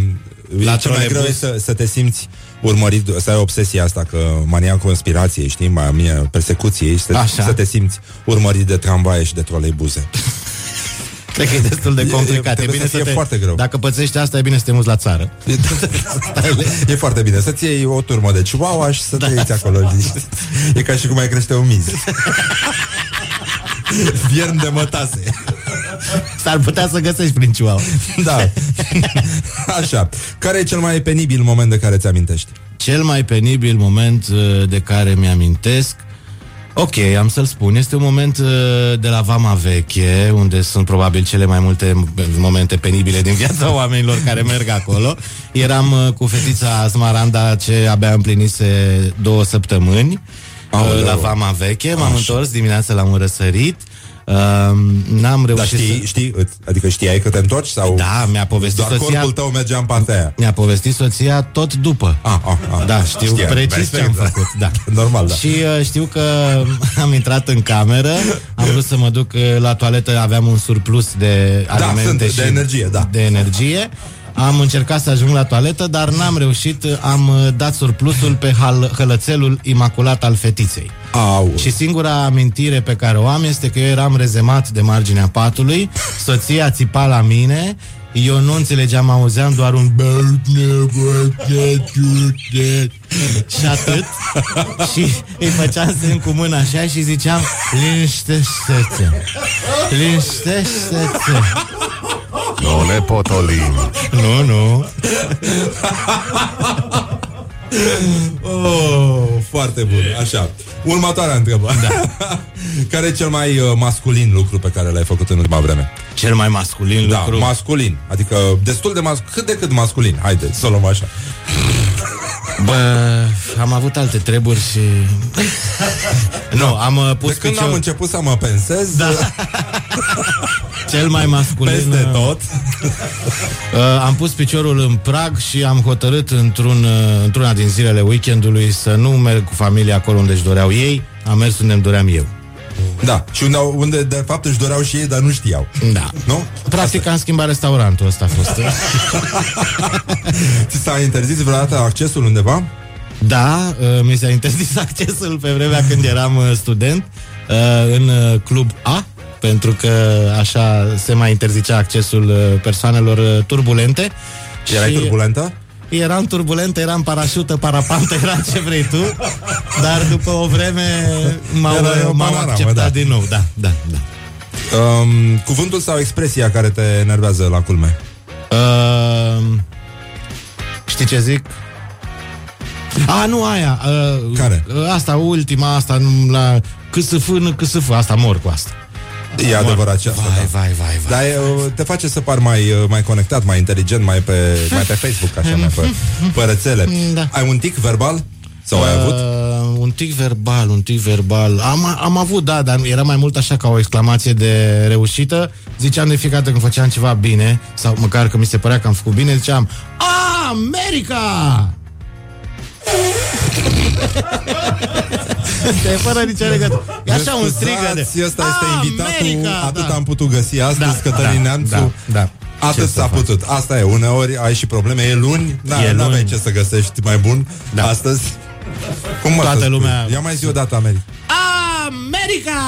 La la cel mai troleibuz- greu e să, să te simți urmărit, să ai obsesia asta că mania conspirației, știi, mania persecuției și să, Așa. să te simți urmărit de tramvaie și de troleibuze. Cred că e destul de E- complicat. trebuie bine să fie te, foarte greu. Dacă pățești asta, e bine să te muți la țară. e foarte bine să-ți iei o turmă de chihuahua și să te Da. iei acolo liniștit. E ca și cum ai crește un miz. Viern de mătase. S-ar putea să găsești prin Chihuahua. Da. Așa. Care e cel mai penibil moment de care ți amintești? Cel mai penibil moment uh, de care mi-amintesc Ok, am să-l spun. Este un moment uh, de la Vama Veche, unde sunt probabil cele mai multe m- momente penibile din viața oamenilor care merg acolo. Eram uh, cu fetița Smaranda ce abia împlinise două săptămâni uh, Aoleu. la Vama Veche. M-am Așa. întors dimineața la un răsărit. Uh, n-am Dar reușit știi, să... știi, îți- adică știai că te întorci sau Da, mi-a povestit doar soția corpul tău mergea în partea aia? Mi-a povestit soția tot după. Ah, ah, ah. Da, știu Știam, precis vezi, ce am da. făcut. Da. Normal, da. Și uh, știu că am intrat în cameră, am vrut să mă duc uh, la toaletă, aveam un surplus de Da, alimente sunt, și de energie, da. de energie. Am încercat să ajung la toaletă, dar n-am reușit. Am uh, dat surplusul pe hal- hălățelul imaculat al fetiței. Au. Și singura amintire pe care o am este că eu eram rezemat de marginea patului, soția țipa la mine, eu nu înțelegeam, auzeam doar un și atât și îi făceam semn cu mâna așa și ziceam liniștește-te liniștește-te Nu ne potolim. nu, nu Oh, foarte bun. Așa. Următoarea întrebare. Da. Care e cel mai uh, masculin lucru pe care l-ai făcut în ultima vreme? cel mai masculin Da, lucru masculin. Adică destul de mas- cât de cât masculin. Haide, să o luăm așa. Bă, am avut alte treburi și... nu, am uh, pus De când picior... am început să mă pensez, Da. Cel mai masculin Peste tot. uh, Am pus piciorul în prag Și am hotărât într-un, uh, într-una din zilele weekendului Să nu merg cu familia acolo unde își doreau ei. Am mers unde îmi doream eu. Da, și unde, unde de fapt își doreau și ei, dar nu știau. Da. Nu? Practic am schimbat restaurantul ăsta a fost. Ți s-a interzis vreodată accesul undeva? Da, uh, mi s-a interzis accesul pe vremea când eram uh, student uh, în uh, club A, pentru că așa se mai interzicea accesul uh, persoanelor uh, turbulente. Erai Și turbulentă? Eram turbulentă, eram parașută, parapantă, era ce vrei tu, dar după o vreme m-au, Era o m-au panoramă, acceptat da. din nou. Da, da, da. Um, cuvântul sau expresia care te enervează la culme? Uh, știi ce zic? A, nu aia. Uh, Care? Uh, asta, ultima, asta, nu, la CSF, nu CSF, asta mor cu asta. E adevărat ce asta, Vai, da. vai, vai, vai. Dar e, te face să pari mai, uh, mai conectat, mai inteligent, mai pe, mai pe Facebook, așa, mai pe, pe rețele. Da. Ai un tic verbal? Sau ai avut? Uh, un tic verbal, un tic verbal. Am, am avut, da, dar era mai mult așa ca o exclamație de reușită. Ziceam de fiecare dată când făceam ceva bine, sau măcar că mi se părea că am făcut bine, ziceam America! De fără nicio legătură. E așa un strigă de Scuzați, Ăsta este invitatul, America! atât Da. am putut găsi astăzi, Da, Cătălin da, Neamțu. da, da. Atât Ce să s-a faci? putut. Asta e, uneori ai și probleme. E luni, da, E n-aveai luni. ce să găsești mai bun Da. astăzi. Cum mă Toată să spui? lumea- Ia mai zi o dată, America. America!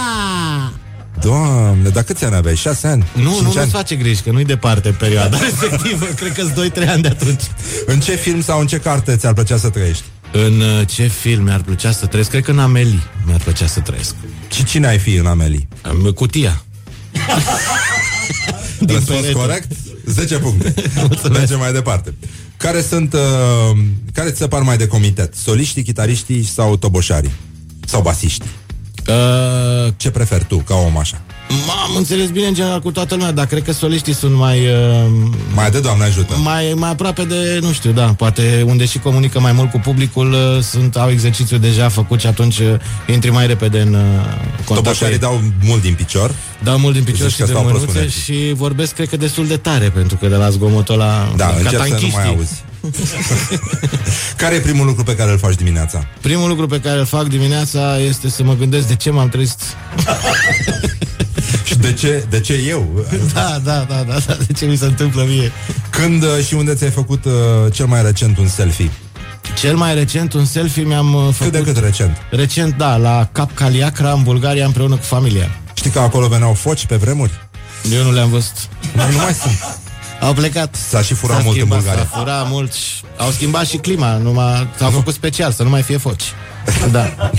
Doamne, dar câți ani aveai? Șase ani? Nu, Cinci nu ani? nu-ți face griji, că nu-i departe perioada respectivă. Cred că-s 2-3 ani de atunci. În ce film sau în ce carte ți-ar plăcea să trăiești? În uh, ce film mi-ar plăcea să trăiesc? Cred că în Amelie mi-ar plăcea să trăiesc. Și cine ai fi în Amelie? Am Cutia. Din Răspuns perete. corect? 10 puncte. Mergem mai departe. Care sunt, uh, care ți se par mai de comitet? Soliștii, chitariștii sau toboșarii? Sau basiștii? Uh, Ce preferi tu, ca om așa? Am înțeles bine în general cu toată lumea, dar cred că soliștii sunt mai... Uh, Mai de Doamne ajută. mai, mai aproape de, nu știu, da, poate unde și comunică mai mult cu publicul, uh, sunt, au exercițiu deja făcut și atunci uh, intri mai repede în uh, contact. cu Toboșarii ei. dau mult din picior. Dau mult din picior Zici și că de stau prost cu mânuțe nervii. și vorbesc, cred că, destul de tare, pentru că de la zgomotul ăla... Da, ca încerc să nu tanchiștii. mai auzi. care e primul lucru pe care îl faci dimineața? Primul lucru pe care îl fac dimineața este să mă gândesc de ce m-am trezit. Și de ce, de ce eu? Da, da, da, da, da, de ce mi se întâmplă mie. Când uh, și unde ți-ai făcut uh, cel mai recent un selfie? Cel mai recent, un selfie mi-am uh, Cât făcut... de cât recent? Recent, da, la Cap Caliacra, în Bulgaria, împreună cu familia. Știi că acolo veneau foci pe vremuri? Eu nu le-am văzut. Nu, nu mai sunt. Au plecat. S-a și furat S-a mult în schimbat, Bulgaria. S-a furat mult și au schimbat și clima. Numai, s-au făcut special, să nu mai fie foci. Da.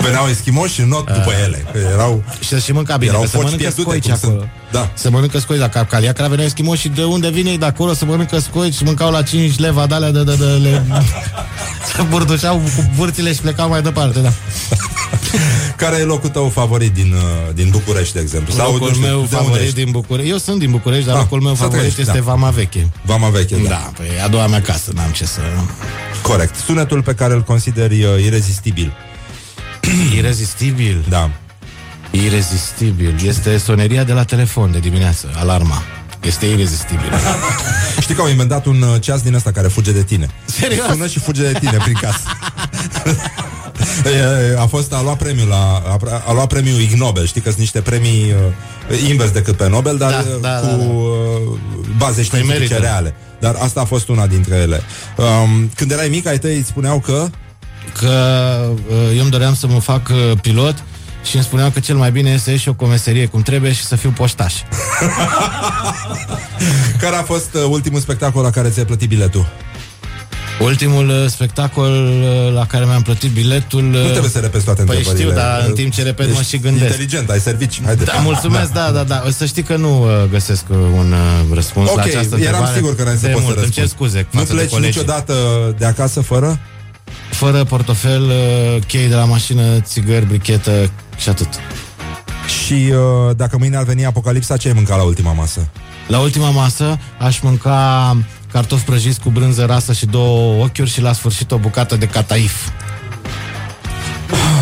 Veneau eschimoși și not după ele. Că erau... Și să și mânca bine, Erau că se foci mănâncă pierdute, scoici cum sunt. acolo. Da. Se mănâncă scoici la Cap Caliacra, veneau eschimoși și de unde vine ei de acolo să mănâncă scoici și mâncau la 5 leva de alea de, de, de, le... să burdușeau cu burțile și plecau mai departe, da. Care e locul tău favorit din, uh, din București, de exemplu? locul nu știu, meu de unde favorit ești? din București. Eu sunt din București, dar Ah, locul meu să favorit trăiești, este da. Vama Veche. Vama veche, da. Da, păi a doua mea casă, n-am ce să... Corect. Sunetul pe care îl consideri uh, irezistibil. Irezistibil. Da. Irezistibil. Este soneria de la telefon de dimineață, alarma. Este irezistibil. Știi că au inventat un uh, ceas din ăsta care fuge de tine. Serios? Sună și fuge de tine prin casă. E, A fost, a luat premiul la, a, a luat premiul Ig Nobel, știi că sunt niște premii uh, invers decât pe Nobel, dar Da, uh, da, cu da, da. uh, baze științifice merită. reale. Dar asta a fost una dintre ele. Um, când erai mic, ai tăi îți spuneau că Că uh, eu îmi doream să mă fac uh, pilot și îmi spuneau că cel mai bine este să ieși o comeserie cum trebuie și să fiu poștaș. care a fost uh, ultimul spectacol la care ți-ai plătit biletul? Ultimul uh, spectacol uh, la care mi-am plătit biletul... Nu uh, trebuie să repezi toate Păi întrebările. știu, dar în timp ce repet mă Ești și gândesc. Inteligent, ai servici. Haide. Da, mulțumesc, da, da, da. O Să știi că nu uh, găsesc uh, un uh, răspuns Ok, la această eram întrebare. sigur că n-ai să De poți să mult. Îmi cer răspunzi. scuze Nu față de pleci colegii. niciodată de acasă fără? Fără portofel, uh, chei de la mașină, țigări, brichetă și atât. Și uh, dacă mâine ar veni apocalipsa, ce ai mâncat la ultima masă? La ultima masă aș mânca cartofi prăjiți cu brânză rasă și două ochiuri și la sfârșit o bucată de cataif.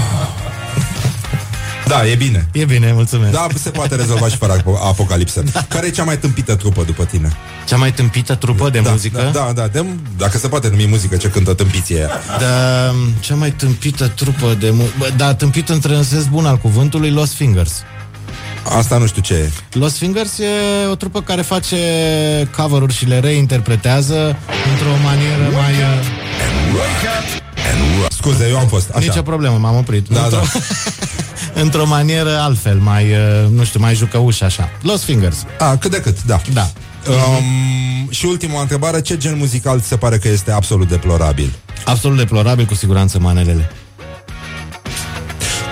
Da, e bine. E bine, mulțumesc. Da, se poate rezolva și fără apo- apocalipsă. Care e cea mai tâmpită trupă după tine? Cea mai tâmpită trupă de da, muzică? Da, da, da de, dacă se poate numi muzică, ce cântă tâmpiție aia. Da, cea mai tâmpită trupă de mu- Bă, Da, tâmpit între sens bun al cuvântului Lost Fingers. Asta nu știu ce e. Lost Fingers e o trupă care face cover-uri și le reinterpretează într-o manieră mai... uh, Scuze, eu am fost. Așa. Nicio problemă, m-am oprit. Da, într-o, într-o manieră altfel, mai, uh, nu știu, mai jucăuș așa. Lost Fingers. A, cât de cât, da. Da. Um, și ultima întrebare, ce gen muzical ți se pare că este absolut deplorabil? Absolut deplorabil, cu siguranță, manelele.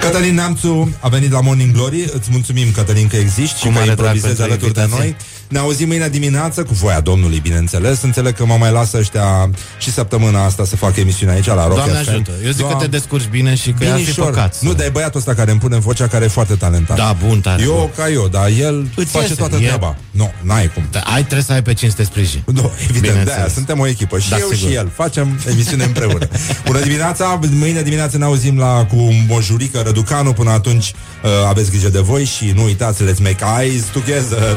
Cătălin Neamțu a venit la Morning Glory Îți mulțumim, Cătălin, că existi și Cu că mare drag improvizezi pentru alături de invitație. noi Ne auzim mâine dimineață cu voia Domnului, bineînțeles Înțeleg că mă mai lasă ăștia și săptămâna asta să facă emisiunea aici la Rock Doamne FM. ajută. Eu zic că te descurci bine și că ar fi Binișor. păcat. să- Nu, dar e băiatul ăsta care îmi pune vocea care e foarte talentat Da, bun, tare. Eu bun. ca eu, dar el Îți face iese, toată e- treaba Nu, n-ai cum Da, ai, trebuie să ai pe cine să te sprijini. nu, evident, de Bineînțeles. aia suntem o echipă Și Da, eu sigur. și el Facem emisiune împreună Bună dimineața, mâine dimineață ne auzim la cu Mojurică Răducanu Până atunci uh, aveți grijă de voi Și nu uitați, let's make eyes together